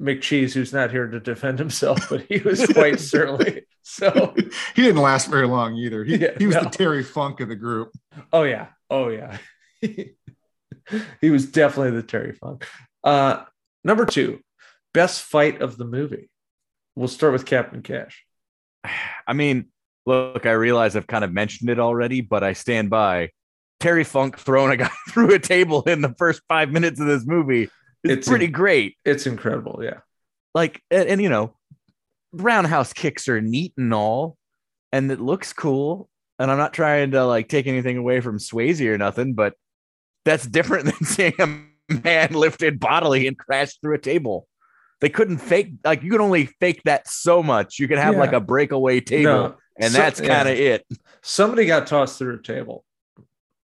McCheese, who's not here to defend himself, but he was quite certainly so. he didn't last very long either. He, Yeah, he was no. the Terry Funk of the group. Oh yeah, oh yeah. he was definitely the Terry Funk. Uh, number two, best fight of the movie. We'll start with Captain Cash. I mean, look, I realize I've kind of mentioned it already, but I stand by Terry Funk throwing a guy through a table in the first five minutes of this movie is It's pretty in- great. It's incredible. Yeah. Like, and, and, you know, roundhouse kicks are neat and all, and it looks cool. And I'm not trying to like take anything away from Swayze or nothing, but that's different than seeing a man lifted bodily and crash through a table. They couldn't fake like you can only fake that so much. You can have Yeah. like a breakaway table, No, and so- that's kind of it. somebody got tossed through a table.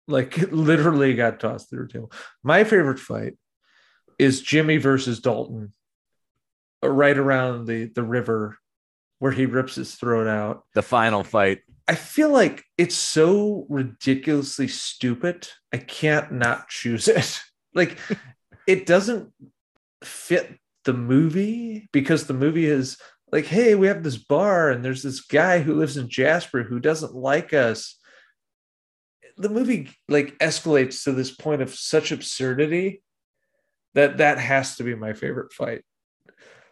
Like literally got tossed through a table. My favorite fight is jimmy versus dalton uh, right around the the river where he rips his throat out. The final fight. i feel like it's so ridiculously stupid i can't not choose it. Like it doesn't fit the movie because the movie is like, hey, we have this bar and there's this guy who lives in Jasper who doesn't like us. The movie like escalates to this point of such absurdity that that has to be my favorite fight.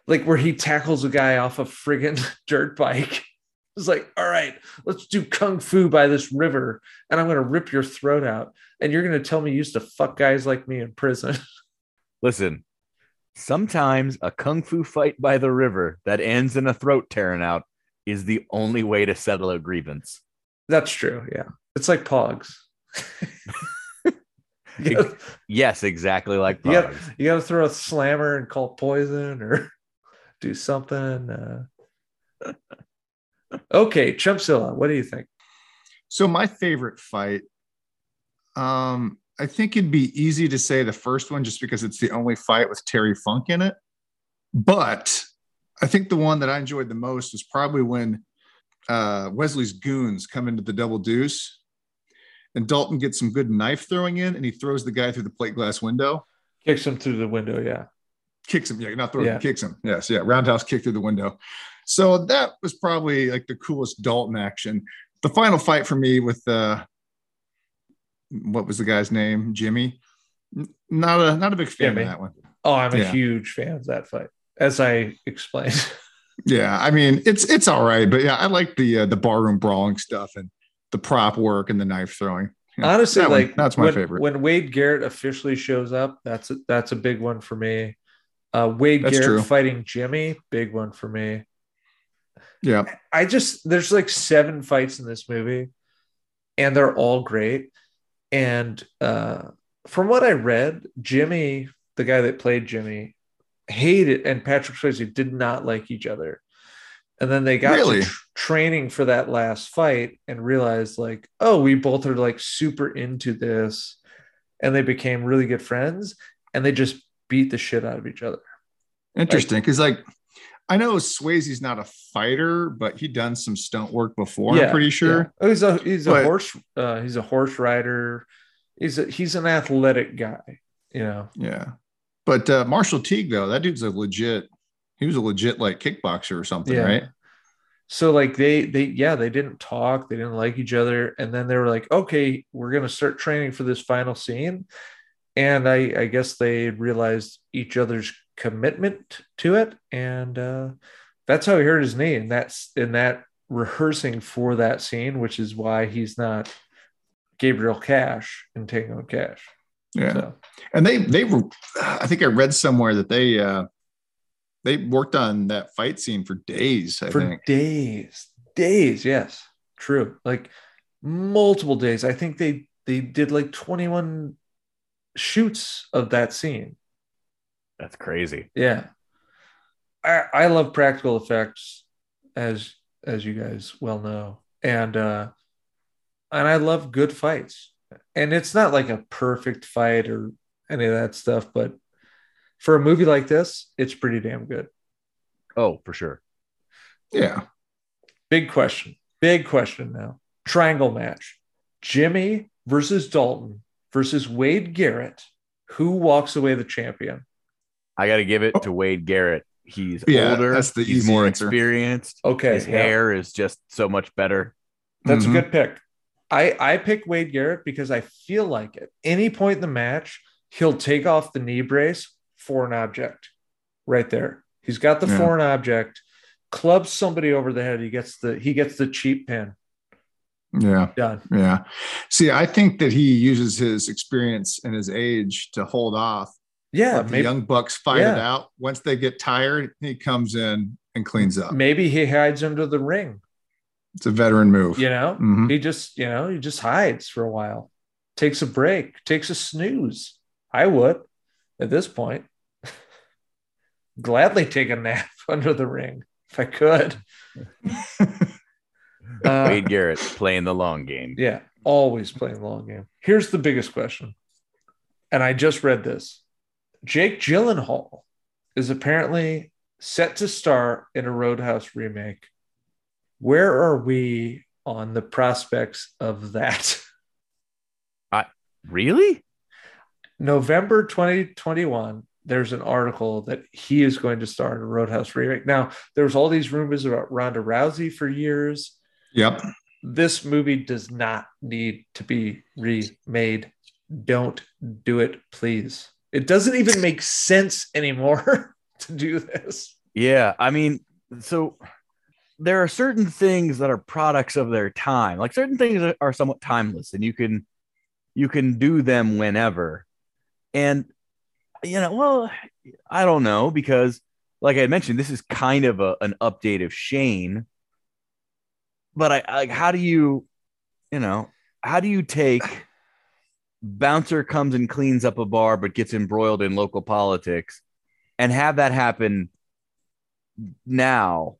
Like where he tackles a guy off a friggin' dirt bike. It's like, all right, let's do kung fu by this river, and I'm gonna rip your throat out, and you're gonna tell me you used to fuck guys like me in prison. Listen, sometimes a kung fu fight by the river that ends in a throat tearing out is the only way to settle a grievance. That's true. Yeah. It's like pogs. gotta, Yes, exactly like you, gotta, Pogs. you gotta throw a slammer and call poison or do something. Uh... okay, Chumpzilla, what do you think? So my favorite fight, um, I think it'd be easy to say the first one just because it's the only fight with Terry Funk in it. But I think the one that I enjoyed the most was probably when uh, Wesley's goons come into the double deuce and Dalton gets some good knife throwing in and he throws the guy through the plate glass window. Kicks him through the window. Yeah. Kicks him. Yeah, not throws Yeah. him, kicks him. Yes, yeah. Roundhouse kick through the window. So that was probably like the coolest Dalton action. The final fight for me with uh what was the guy's name? Jimmy. Not a not a big fan Jimmy. of that one. Oh, I'm a Yeah. huge fan of that fight, as I explained. Yeah, I mean it's it's all right, but yeah, I like the uh, the barroom brawling stuff and the prop work and the knife throwing. Yeah, Honestly, that one- like that's my when, favorite. When Wade Garrett officially shows up, that's a, that's a big one for me. Uh, Wade That's Garrett true. fighting Jimmy, big one for me. yeah, I just there's like seven fights in this movie and they're all great. And uh, from what I read, Jimmy, the guy that played Jimmy, hated, and Patrick Swayze did not like each other. And then they got Really? to tr- training for that last fight and realized, like, oh, we both are like super into this. And they became really good friends and they just beat the shit out of each other. Interesting, because like I know Swayze's not a fighter, but he done some stunt work before. I'm pretty sure. yeah. Oh, he's a he's a horse uh, he's a horse rider. He's a he's an athletic guy, you know. Yeah. But uh, Marshall Teague, though, that dude's a legit, he was a legit like kickboxer or something, Yeah. right? So like they they yeah, they didn't talk, they didn't like each other, and then they were like, okay, we're gonna start training for this final scene. And I I guess they realized each other's commitment to it, and uh that's how he hurt his knee. And that's in that rehearsing for that scene, which is why he's not Gabriel Cash in Tango and Cash. Yeah. So And they, they were, I think I read somewhere that they, uh, they worked on that fight scene for days, I for think. days days yes true like multiple days i think they they did like 21 shoots of that scene That's crazy. yeah i i love practical effects as as you guys well know and uh and i love good fights and it's not like a perfect fight or any of that stuff but for a movie like this it's pretty damn good Oh, for sure. Yeah. Big question. Big question now. Triangle match. Jimmy versus Dalton versus Wade Garrett. Who walks away the champion? I got to give it to Wade Garrett. He's Yeah, older. that's the he's more answer. experienced. Okay. His yeah. hair is just so much better. That's Mhm. a good pick. I, I pick Wade Garrett because I feel like at any point in the match, he'll take off the knee brace for an object right there. He's got the Yeah. foreign object, clubs somebody over the head. He gets the he gets the cheap pin. Yeah. Done. Yeah. See, I think that he uses his experience and his age to hold off. Yeah, let the young bucks fight it out. Once they get tired, he comes in and cleans up. maybe he hides under the ring. It's a veteran move. You know, Mhm. he just, you know, he just hides for a while, takes a break, takes a snooze. I would at this point gladly take a nap under the ring if I could. Uh, Wade Garrett playing the long game. yeah, always playing the long game. Here's the biggest question. And I just read this Jake Gyllenhaal is apparently set to star in a Roadhouse remake. Where are we on the prospects of that? Really? November 2021, there's an article that he is going to star in a Roadhouse remake. Now, there was all these rumors about Ronda Rousey for years. Yep. This movie does not need to be remade. Don't do it, please. It doesn't even make sense anymore to do this. Yeah. I mean, so there are certain things that are products of their time. Like certain things are- somewhat timeless and you can you can do them whenever. And you know, well, I don't know because like I mentioned, this is kind of a, an update of Shane. But I like how do you, you know, how do you take bouncer comes and cleans up a bar but gets embroiled in local politics and have that happen now?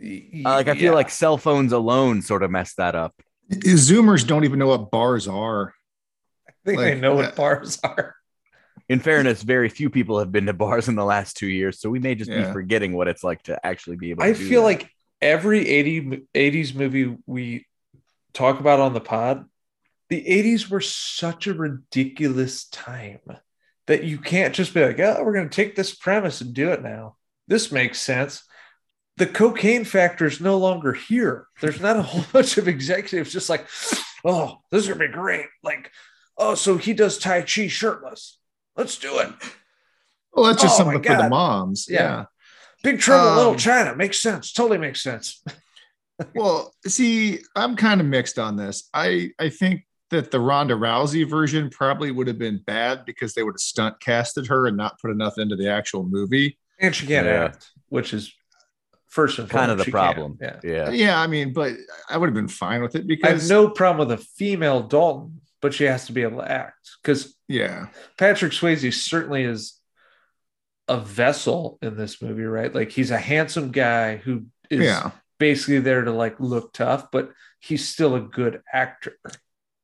Uh, like I feel Yeah. like cell phones alone sort of messed that up. Zoomers don't even know what bars are. I think they know uh, what bars are. In fairness, very few people have been to bars in the last two years, so we may just be forgetting what it's like to actually be able. to I do feel that. like every 80, 80s movie we talk about on the pod, the 80s were such a ridiculous time that you can't just be like, oh, we're going to take this premise and do it now. This makes sense. The cocaine factor is no longer here. There's not a whole bunch of executives just like, oh, this is going to be great. Like, oh, so he does Tai Chi shirtless. Let's do it. Well, that's just Oh, something for the moms. Yeah. yeah. Big Trouble in Little Um, China makes sense. Totally makes sense. Well, see, I'm kind of mixed on this. I I think that the Ronda Rousey version probably would have been bad because they would have stunt casted her and not put enough into the actual movie. And she can't Yeah. act, which is first and kind of foremost, the problem. can. Yeah. Yeah. Yeah, I mean, but I would have been fine with it because I have no problem with a female Dalton, but she has to be able to act because yeah, Patrick Swayze certainly is a vessel in this movie, right? Like he's a handsome guy who is yeah, basically there to like look tough, but he's still a good actor.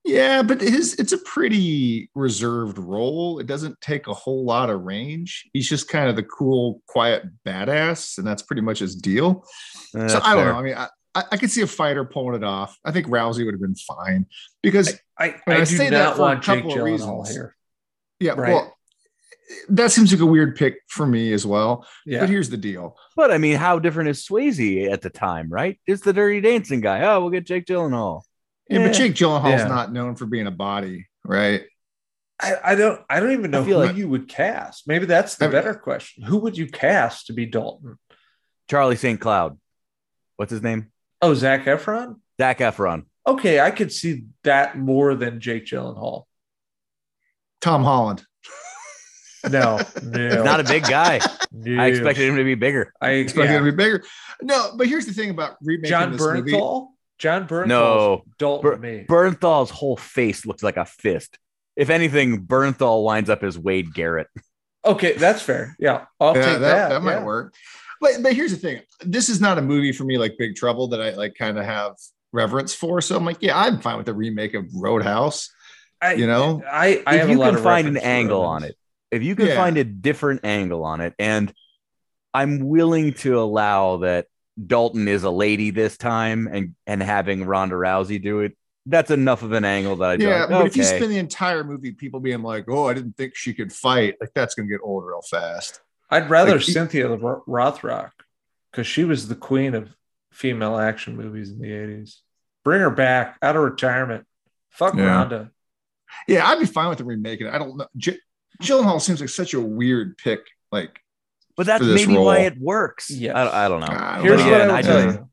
Yeah. But his it's a pretty reserved role. It doesn't take a whole lot of range. He's just kind of the cool, quiet badass, and that's pretty much his deal. That's so I don't fair. know. I mean, I, I I could see a fighter pulling it off. I think Rousey would have been fine because I, And I, I do say that not for a want Jake couple of reasons. here. yeah, Right. well, that seems like a weird pick for me as well. Yeah. But here's the deal. But I mean, how different is Swayze at the time, right? It's the dirty dancing guy. Oh, we'll get Jake Gyllenhaal. Yeah, Yeah. but eh. Jake Gyllenhaal's Yeah. not known for being a body, right? I, I don't I don't even know I feel who like- you would cast. Maybe that's the I mean- better question. Who would you cast to be Dalton? Charlie St. Cloud. What's his name? Oh, Zac Efron? Zac Efron. Okay, I could see that more than Jake Gyllenhaal. Tom Holland. No, no, Not a big guy. no. I expected him to be bigger. I Expected yeah. him to be bigger. No, but here's the thing about remaking Jon this movie. Bernthal. Jon Bernthal. No. Dalton Ber- to me. Bernthal's whole face looks like a fist. If anything, Bernthal winds up as Wade Garrett. Okay, that's fair. Yeah, I'll Yeah, take that, that. that, might yeah. work. But but here's the thing. This is not a movie for me like Big Trouble that I like kind of have reverence for. So I'm like, yeah, I'm fine with the remake of Roadhouse. I, You know? I, I if have you a lot can of find an angle on it, if you can Yeah. find a different angle on it, and I'm willing to allow that Dalton is a lady this time and and having Ronda Rousey do it, that's enough of an angle that I Yeah, like, but if you okay. spend the entire movie people being like, "Oh, I didn't think she could fight," like that's gonna get old real fast. I'd rather Like, Cynthia Ro- Rothrock because she was the queen of female action movies in the 80s. Bring her back out of retirement. Fuck Yeah. Ronda. Yeah, I'd be fine with them remaking it. I don't know. J- Gyllenhaal seems like such a weird pick. Like, but that's for this maybe why it works. Yeah, I, I don't know. Ah, I Here's what again, I I tell you.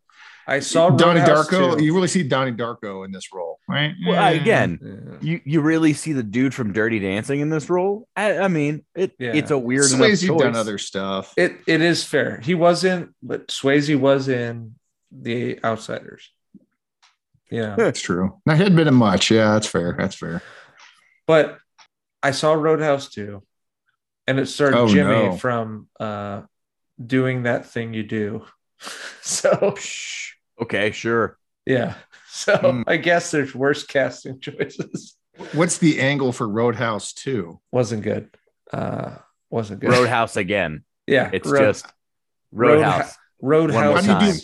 I saw Donnie Roadhouse Darko. too. You really see Donnie Darko in this role, right? Well, I- again, Yeah. you you really see the dude from Dirty Dancing in this role. I, I mean, it Yeah. it's a weird enough Swayze choice. done other stuff. It it is fair. He was in, but Swayze was in The Outsiders. Yeah. That's true. Now he hadn't been in much. Yeah, that's fair. That's fair. But I saw Roadhouse too, and it starred Oh, Jimmy no. from uh, doing that thing you do. so Okay, sure. yeah, so Hmm. I guess there's worse casting choices. What's the angle for Roadhouse 2? Wasn't good. Uh, wasn't good. Roadhouse again. yeah, It's Road- just Roadhouse. Roadhouse. How do you time.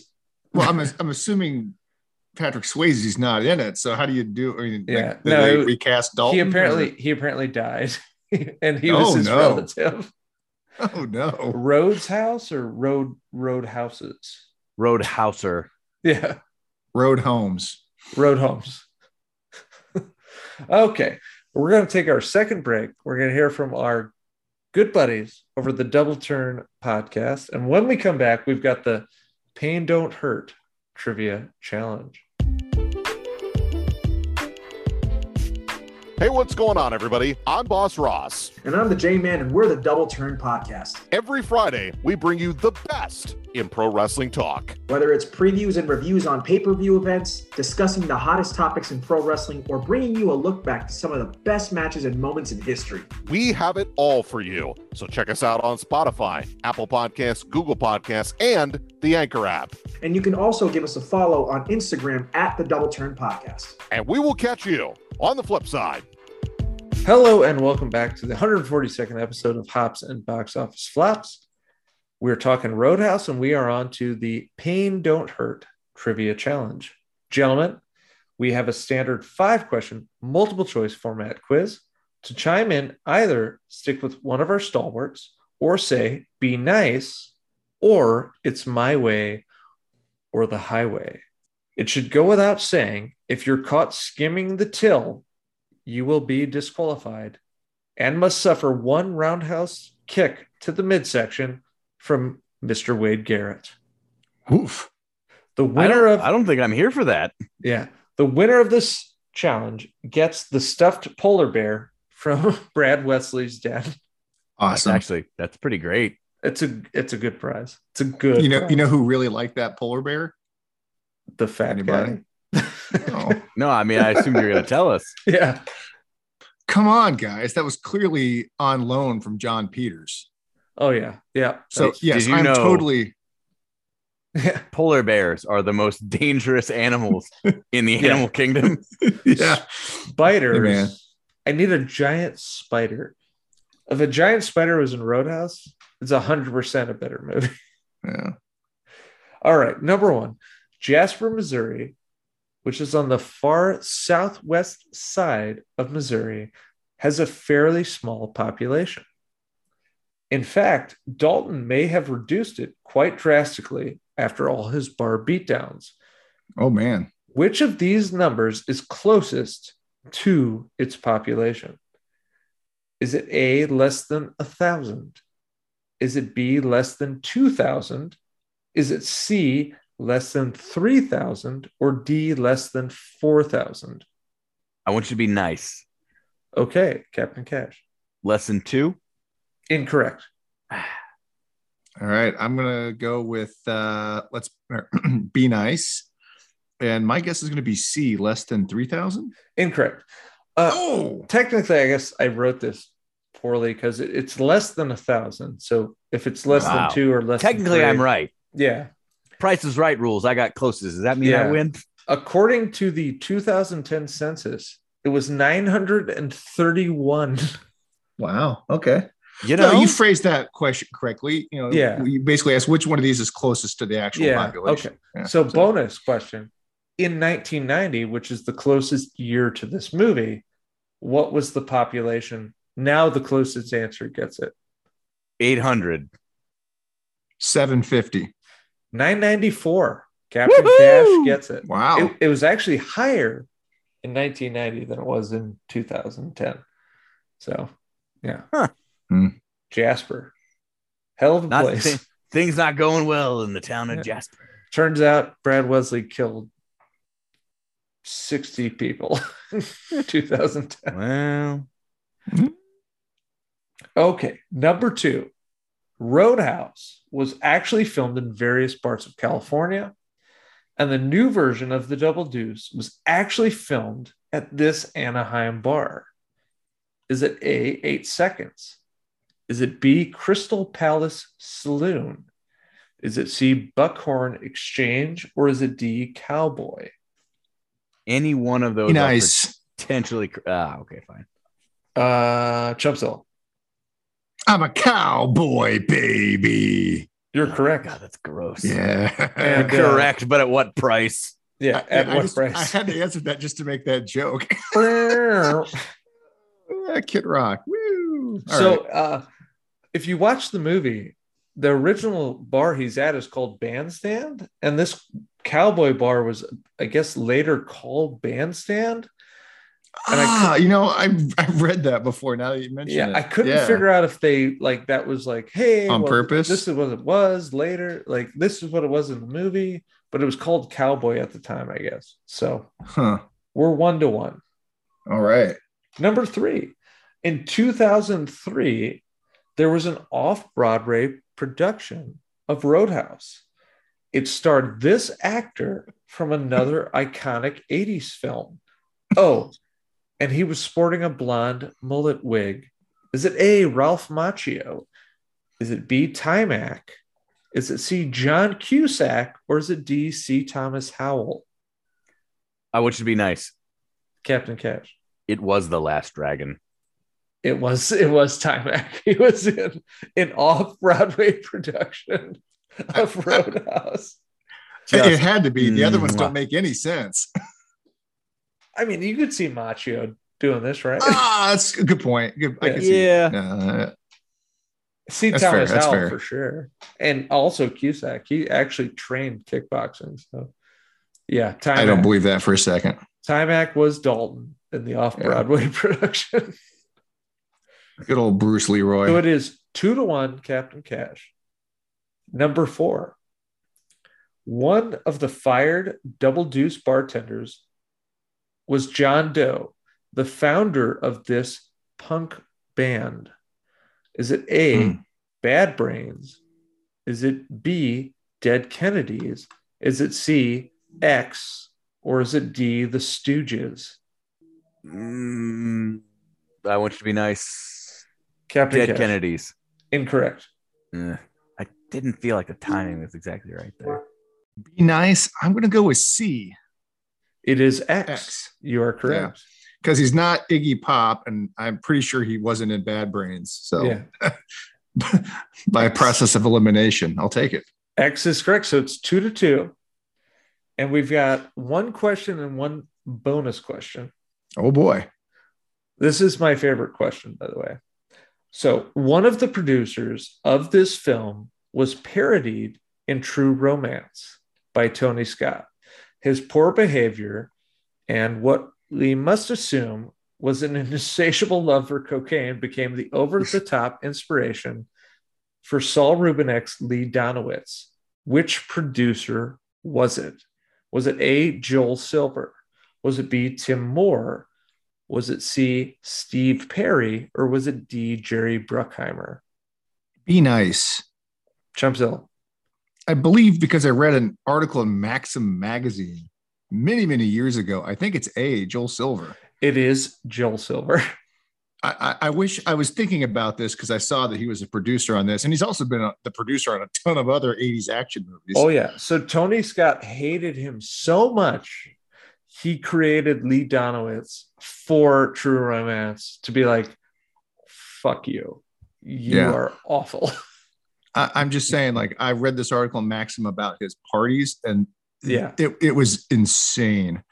Well, I'm, I'm assuming Patrick Swayze's not in it. So how do you do? I mean, Yeah. like, No, they recast do- Dalton? he or- apparently he apparently died, and he was Oh, his no. relative. Oh no. Rhodes House or Road Road Houses? Roadhouser. Yeah. Road Homes. road homes. okay, we're going to take our second break. We're going to hear from our good buddies over the Double Turn podcast. And when we come back, we've got the Pain Don't Hurt trivia challenge. Hey, what's going on, everybody? I'm Boss Ross. And I'm the J Man, and we're the Double Turn Podcast. Every Friday, we bring you the best in pro wrestling talk. Whether it's previews and reviews on pay per view events, discussing the hottest topics in pro wrestling, or bringing you a look back to some of the best matches and moments in history. We have it all for you. So check us out on Spotify, Apple Podcasts, Google Podcasts, and the Anchor app. And you can also give us a follow on Instagram at the Double Turn Podcast. And we will catch you on the flip side. Hello, and welcome back to the 142nd episode of Hops and Box Office Flops. We're talking Roadhouse, and we are on to the Pain Don't Hurt trivia challenge. Gentlemen, we have a standard five question, multiple choice format quiz. To chime in, either stick with one of our stalwarts or say, be nice, or it's my way or the highway. It should go without saying if you're caught skimming the till, you will be disqualified and must suffer one roundhouse kick to the midsection from Mr. Wade Garrett. Oof. The I winner don't, of I don't think I'm here for that. yeah, the winner of this challenge gets the stuffed polar bear from Brad Wesley's den. That's Awesome. actually that's pretty great. It's a it's a good prize. It's a good. You know, prize. you know who really liked that polar bear? the fat Anybody? guy. Oh, No, I mean, I assumed you were going to tell us. yeah. come on, guys. That was clearly on loan from Jon Peters. Oh yeah. Yeah. So Did yes, you I'm know- totally Polar bears are the most dangerous animals in the Yeah. animal kingdom. yeah. Spiders. Hey, man. I need a giant spider. If a giant spider was in Roadhouse, it's a hundred percent a better movie. Yeah. All right, number one, Jasper, Missouri, which is on the far southwest side of Missouri, has a fairly small population. In fact, Dalton may have reduced it quite drastically after all his bar beatdowns. Oh man. Which of these numbers is closest to its population? Is it A, less than a thousand? Is it B, less than 2,000? Is it C, less than 3,000? Or D, less than 4,000? I want you to be nice. Okay, Captain Cash. Lesson two. Incorrect. All right. I'm gonna go with uh let's be nice. And my guess is gonna be C, less than three thousand. Incorrect. Uh, Oh, technically, I guess I wrote this poorly because it, it's less than a thousand. So if it's less Wow. than two or less, than Technically, three- I'm right. Yeah. Price is right rules. I got closest. Does that mean I win? According to the 2010 census, it was 931. wow. Okay. You know, No, you phrased that question correctly. You know, Yeah. You basically asked which one of these is closest to the actual Yeah, population. okay. Yeah, So, bonus question. In 1990, which is the closest year to this movie, what was the population? Now the closest answer gets it. 800. 750. 994. Captain Woohoo! Cash gets it. Wow. It, it was actually higher in 1990 than it was in 2010. So, yeah. Huh. Hmm. Jasper. Hell of a Not place. thi- things not going well in the town of Yeah. Jasper. Turns out Brad Wesley killed 60 people in 2010. Well, Okay, number two Roadhouse was actually filmed in various parts of California, and the new version of The Double Deuce was actually filmed at this Anaheim bar. Is it A, eight seconds? Is it B, Crystal Palace Saloon? Is it C, Buckhorn Exchange? Or is it D, Cowboy? any one of those nice. potentially. cr- Ah, okay, fine. Uh, Chumpzilla, I'm a cowboy, baby. you're correct. God, that's gross. Yeah. And, uh, Correct, but at what price? Yeah, at I, what just- price? I had to answer that just to make that joke. so, yeah, Kid Rock. Woo. All right. uh, if you watch the movie, the original bar he's at is called Bandstand, and this cowboy bar was, I guess, later called Bandstand. And I ah, you know, I've I've read that before. Now that you mention Yeah, it, I couldn't Yeah. figure out if they like that was like, hey, On purpose? This is what it was later. Like this is what it was in the movie, but it was called Cowboy at the time, I guess. So Huh. we're one to one. All right. Number three, in 2003, there was an off Broadway production of Roadhouse. It starred this actor from another iconic 80s film. Oh, and he was sporting a blonde mullet wig. Is it A, Ralph Macchio? Is it B, Taimak? Is it C, John Cusack? Or is it D, C, Thomas Howell? I want you to be nice. Captain Cash. It was the last dragon. It was it was Taimak. He was in an off Broadway production of Roadhouse. it had to be. The other ones Mwah. don't make any sense. I mean, you could see Macchio doing this, right? ah, that's a good point. Good. I Yeah. can see. Yeah. Uh, see that's fair, Thomas that's Howell fair. for sure, and also Cusack. He actually trained kickboxing. So, yeah, Taimak. I don't believe that for a second. Taimak was Dalton in the off Broadway production. Good old Bruce Leroy. So it is two to one, Captain Cash. Number four. One of the fired double deuce bartenders was John Doe, the founder of this punk band. Is it A, Hmm. Bad Brains? Is it B, Dead Kennedys? Is it C, X? Or is it D, The Stooges? Mm, I want you to be nice. Captain Dead Cash. Kennedys. Incorrect. Eh, I didn't feel like the timing was exactly right there. Be nice. I'm going to go with C It is X. X. You are correct. because he's not Iggy Pop, and I'm pretty sure he wasn't in Bad Brains. So, Yeah. by process of elimination, I'll take it. X is correct. So it's two to two. And we've got one question and one bonus question. Oh boy. This is my favorite question, by the way. So, one of the producers of this film was parodied in True Romance by Tony Scott. His poor behavior and what we must assume was an insatiable love for cocaine became the over the top inspiration for Saul Rubinek Lee Donowitz. Which producer was it? Was it A. Joel Silver? Was it B. Tim Moore? Was it C. Steve Perry? Or was it D. Jerry Bruckheimer? Be nice. Chumpzilla. I believe because I read an article in Maxim magazine many, many years ago. I think it's A, Joel Silver. It is Joel Silver. I, I, I wish I was thinking about this because I saw that he was a producer on this, and he's also been a, the producer on a ton of other 80s action movies. Oh, yeah. So Tony Scott hated him so much, he created Lee Donowitz for True Romance to be like, fuck you. You Yeah. are awful. I, I'm just saying, like, I read this article in Maxim about his parties, and Yeah. it, it was insane.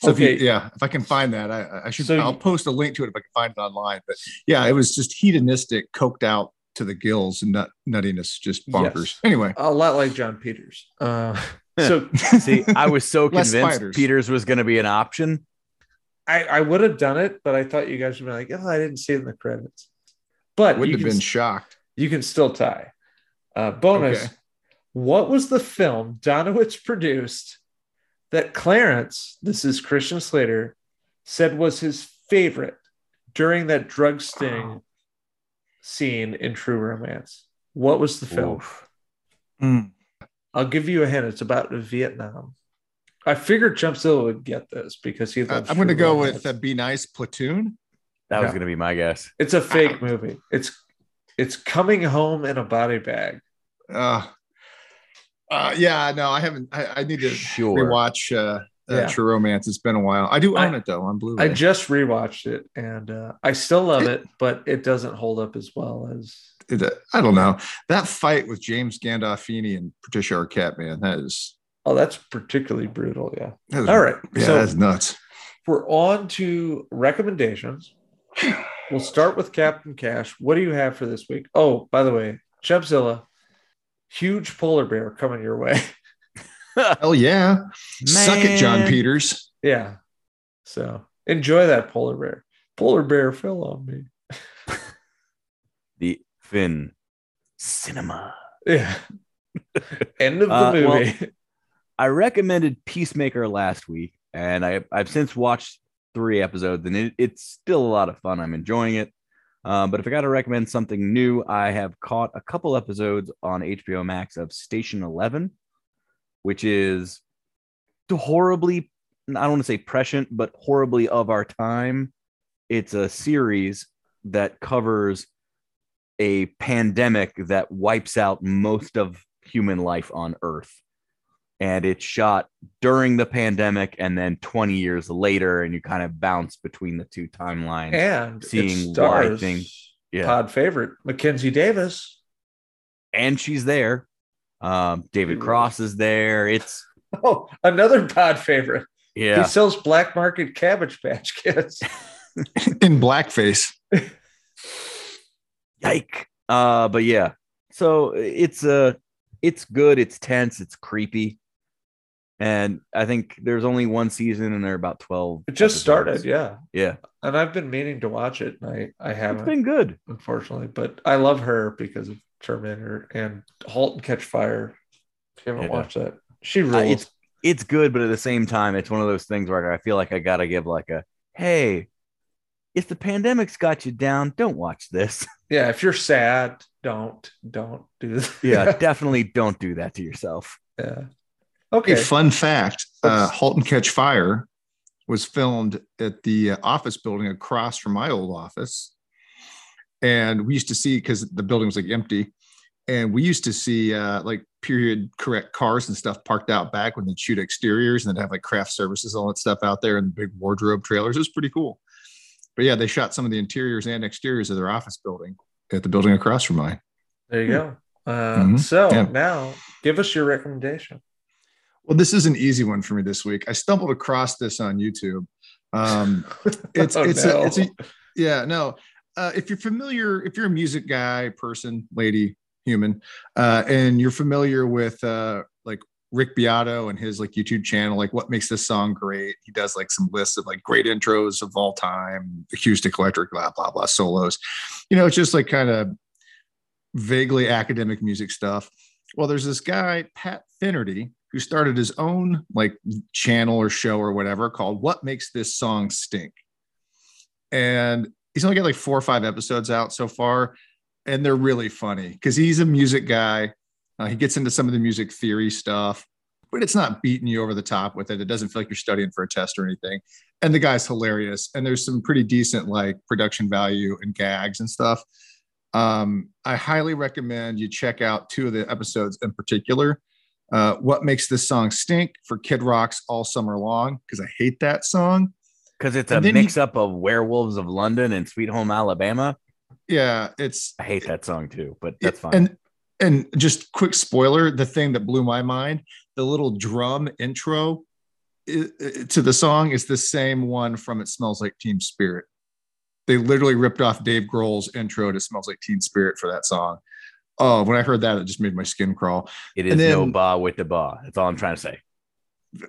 So if you- yeah, if I can find that, I, I should. So I'll you- post a link to it if I can find it online. But yeah, it was just hedonistic, coked out to the gills, and nut, nuttiness, just bonkers. Yes. Anyway, A lot like Jon Peters. Uh, so See, I was so convinced. Peters was going to be an option. I, I would have done it, but I thought you guys would be like, oh, I didn't see it in the credits. But wouldn't have can, been shocked. You can still tie. Uh, bonus Okay. What was the film Donowitz produced that Clarence, this is Christian Slater, said was his favorite during that drug sting scene in True Romance? What was the film? Mm. I'll give you a hint. It's about Vietnam. I figured Chumpzilla would get this because he Uh, I'm going to go Romance. with uh, Be Nice Platoon. That was going to be my guess. It's a fake movie. It's it's coming home in a body bag. Uh, uh, yeah, no, I haven't. I, I need to Sure. rewatch uh, uh, Yeah. True Romance. It's been a while. I do I- own it though on Blu-ray. I just rewatched it and uh, I still love it, but it doesn't hold up as well as It, uh, I don't know that fight with James Gandolfini and Patricia Arquette. Man, that is. oh, that's particularly brutal. Yeah. Is All right. Yeah, so that's nuts. we're on to recommendations. We'll start with Captain Cash. What do you have for this week? Oh, by the way, Chumpzilla, huge polar bear coming your way. Hell yeah! Suck it, Jon Peters. yeah. So enjoy that polar bear. Polar bear fell on me. The Finn cinema. Yeah. End of the Uh, well, movie. I recommended Peacemaker last week, and I, I've since watched three episodes, and it, it's still a lot of fun. I'm enjoying it. Um, but if I got to recommend something new, I have caught a couple episodes on HBO Max of Station 11, which is horribly, I don't want to say prescient, but horribly of our time. It's a series that covers a pandemic that wipes out most of human life on Earth and it's shot during the pandemic and then 20 years later and you kind of bounce between the two timelines and seeing it why things- yeah. pod favorite Mackenzie Davis. and she's there um david cross is there it's Oh, another pod favorite. yeah He sells black market cabbage patch kids. in blackface. yike uh but yeah so it's uh it's good it's tense it's creepy and i think there's only one season and they're about 12 It just started, yeah. yeah And I've been meaning to watch it, and I I haven't, It's been good unfortunately. But I love her because of Terminator and *Halt and Catch Fire*. If you haven't Yeah. watched that, she Uh, rules. it's it's good, but at the same time, it's one of those things where I feel like I gotta give like a hey, if the pandemic's got you down, don't watch this. yeah, if you're sad, don't, don't do that. Yeah, definitely don't do that to yourself. yeah. A Okay. fun fact: uh, *Halt and Catch Fire* was filmed at the uh, office building across from my old office, and we used to see because the building was like empty, and we used to see uh, like period correct cars and stuff parked out back when they shoot exteriors, and they'd have like craft services, all that stuff out there, and big wardrobe trailers. It was pretty cool. But yeah, they shot some of the interiors and exteriors of their office building at the building across from mine. There you go. Uh, Mhm. So Yeah. now give us your recommendation. Well, this is an easy one for me this week. I stumbled across this on YouTube. Um, it's Oh, it's no. a, it's a yeah no. Uh, if you're familiar, if you're a music guy, person, lady, human, uh, and you're familiar with uh, like Rick Beato and his like YouTube channel, like what makes this song great? He does like some lists of like great intros of all time, acoustic, electric, blah blah blah, solos. You know, it's just like kind of vaguely academic music stuff. Well, there's this guy, Pat Finnerty, who started his own like channel or show or whatever called What Makes This Song Stink. And he's only got like four or five episodes out so far. And they're really funny because he's a music guy. Uh, he gets into some of the music theory stuff, but it's not beating you over the top with it. It doesn't feel like you're studying for a test or anything. And the guy's hilarious. And there's some pretty decent like production value and gags and stuff. Um, I highly recommend you check out two of the episodes in particular. Uh, what makes this song stink for Kid Rock's All Summer Long? Because I hate that song. Because it's a And he- mix up of Werewolves of London and Sweet Home Alabama. Yeah, it's I hate that song too, but that's fine. And and just quick spoiler: the thing that blew my mind, the little drum intro to the song is the same one from "It Smells Like Teen Spirit." They literally ripped off Dave Grohl's intro to "Smells Like Teen Spirit" for that song. Oh, when I heard that, it just made my skin crawl. it is and no then- ba with the ba. That's all I'm trying to say.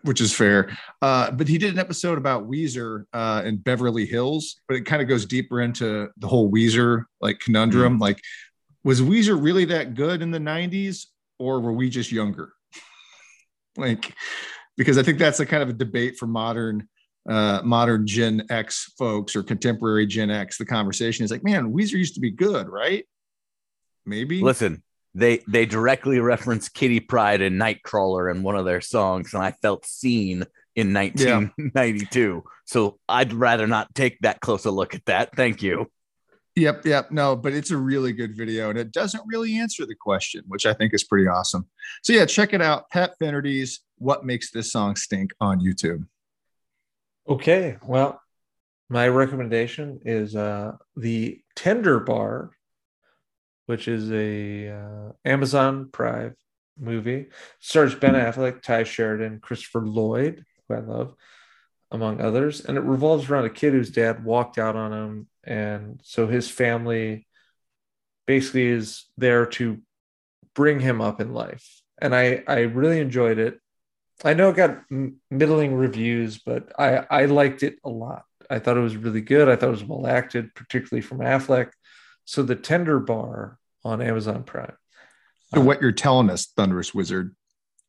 which is fair. Uh, but he did an episode about Weezer uh, in Beverly Hills, but it kind of goes deeper into the whole Weezer like conundrum. Like, was Weezer really that good in the '90s, or were we just younger? like, because I think that's a kind of a debate for modern uh, modern Gen X folks or contemporary Gen X. The conversation is like, man, Weezer used to be good, right? Maybe. Listen, they they directly reference Kitty Pryde and Nightcrawler in one of their songs, and I felt seen in 1992. So I'd rather not take that close a look at that. Thank you. Yep, yep. No, but it's a really good video and it doesn't really answer the question, which I think is pretty awesome. So yeah, check it out. Pat Finnerty's What Makes This Song Stink on YouTube. Okay. Well, my recommendation is uh, the Tender Bar, which is a uh, Amazon Prime movie. Stars Ben Affleck, Tye Sheridan, Christopher Lloyd, who I love, among others. And it revolves around a kid whose dad walked out on him, and so his family basically is there to bring him up in life. And I I really enjoyed it. I know it got middling reviews, but I I liked it a lot. I thought it was really good. I thought it was well acted, particularly from Affleck. So the Tender Bar on Amazon Prime. So what you're telling us, Thunderous Wizard,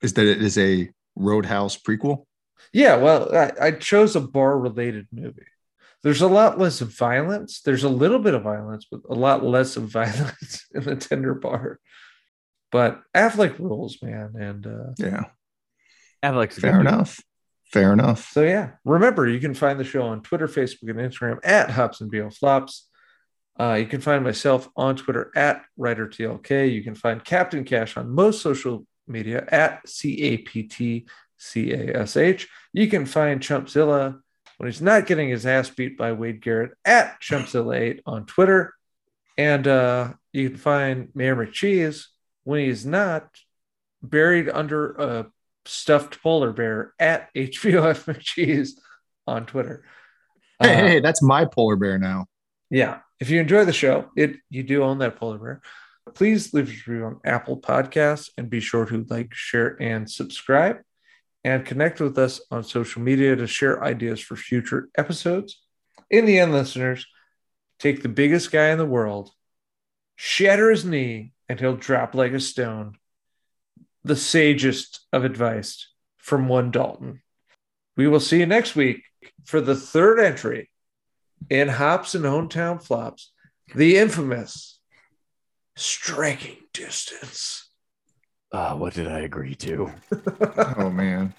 is that it is a Roadhouse prequel. Yeah, well, I, I chose a bar related movie. There's a lot less violence. There's a little bit of violence, but a lot less of violence in the Tender Bar. But Affleck rules, man, and uh, Yeah, Affleck's fair good dude. enough. Fair enough. So yeah, remember you can find the show on Twitter, Facebook, and Instagram at Hops and BO Flops. Uh, you can find myself on Twitter at WriterTLK. You can find Captain Cash on most social media at C A P T C A S H. You can find Chumpzilla when he's not getting his ass beat by Wade Garrett at Chumpzilla8 on Twitter. And uh, you can find Mayor McCheese when he's not buried under a stuffed polar bear at HVOF McCheese on Twitter. Hey, Uh, hey, that's my polar bear now. yeah. If you enjoy the show, it you do own that polar bear. Please leave a review on Apple Podcasts and be sure to like, share, and subscribe. And connect with us on social media to share ideas for future episodes. In the end, listeners, take the biggest guy in the world, shatter his knee, and he'll drop like a stone. The sagest of advice from one Dalton. We will see you next week for the third entry in Hops and Hometown Flops, the infamous striking distance. Uh, what did I agree to? Oh man.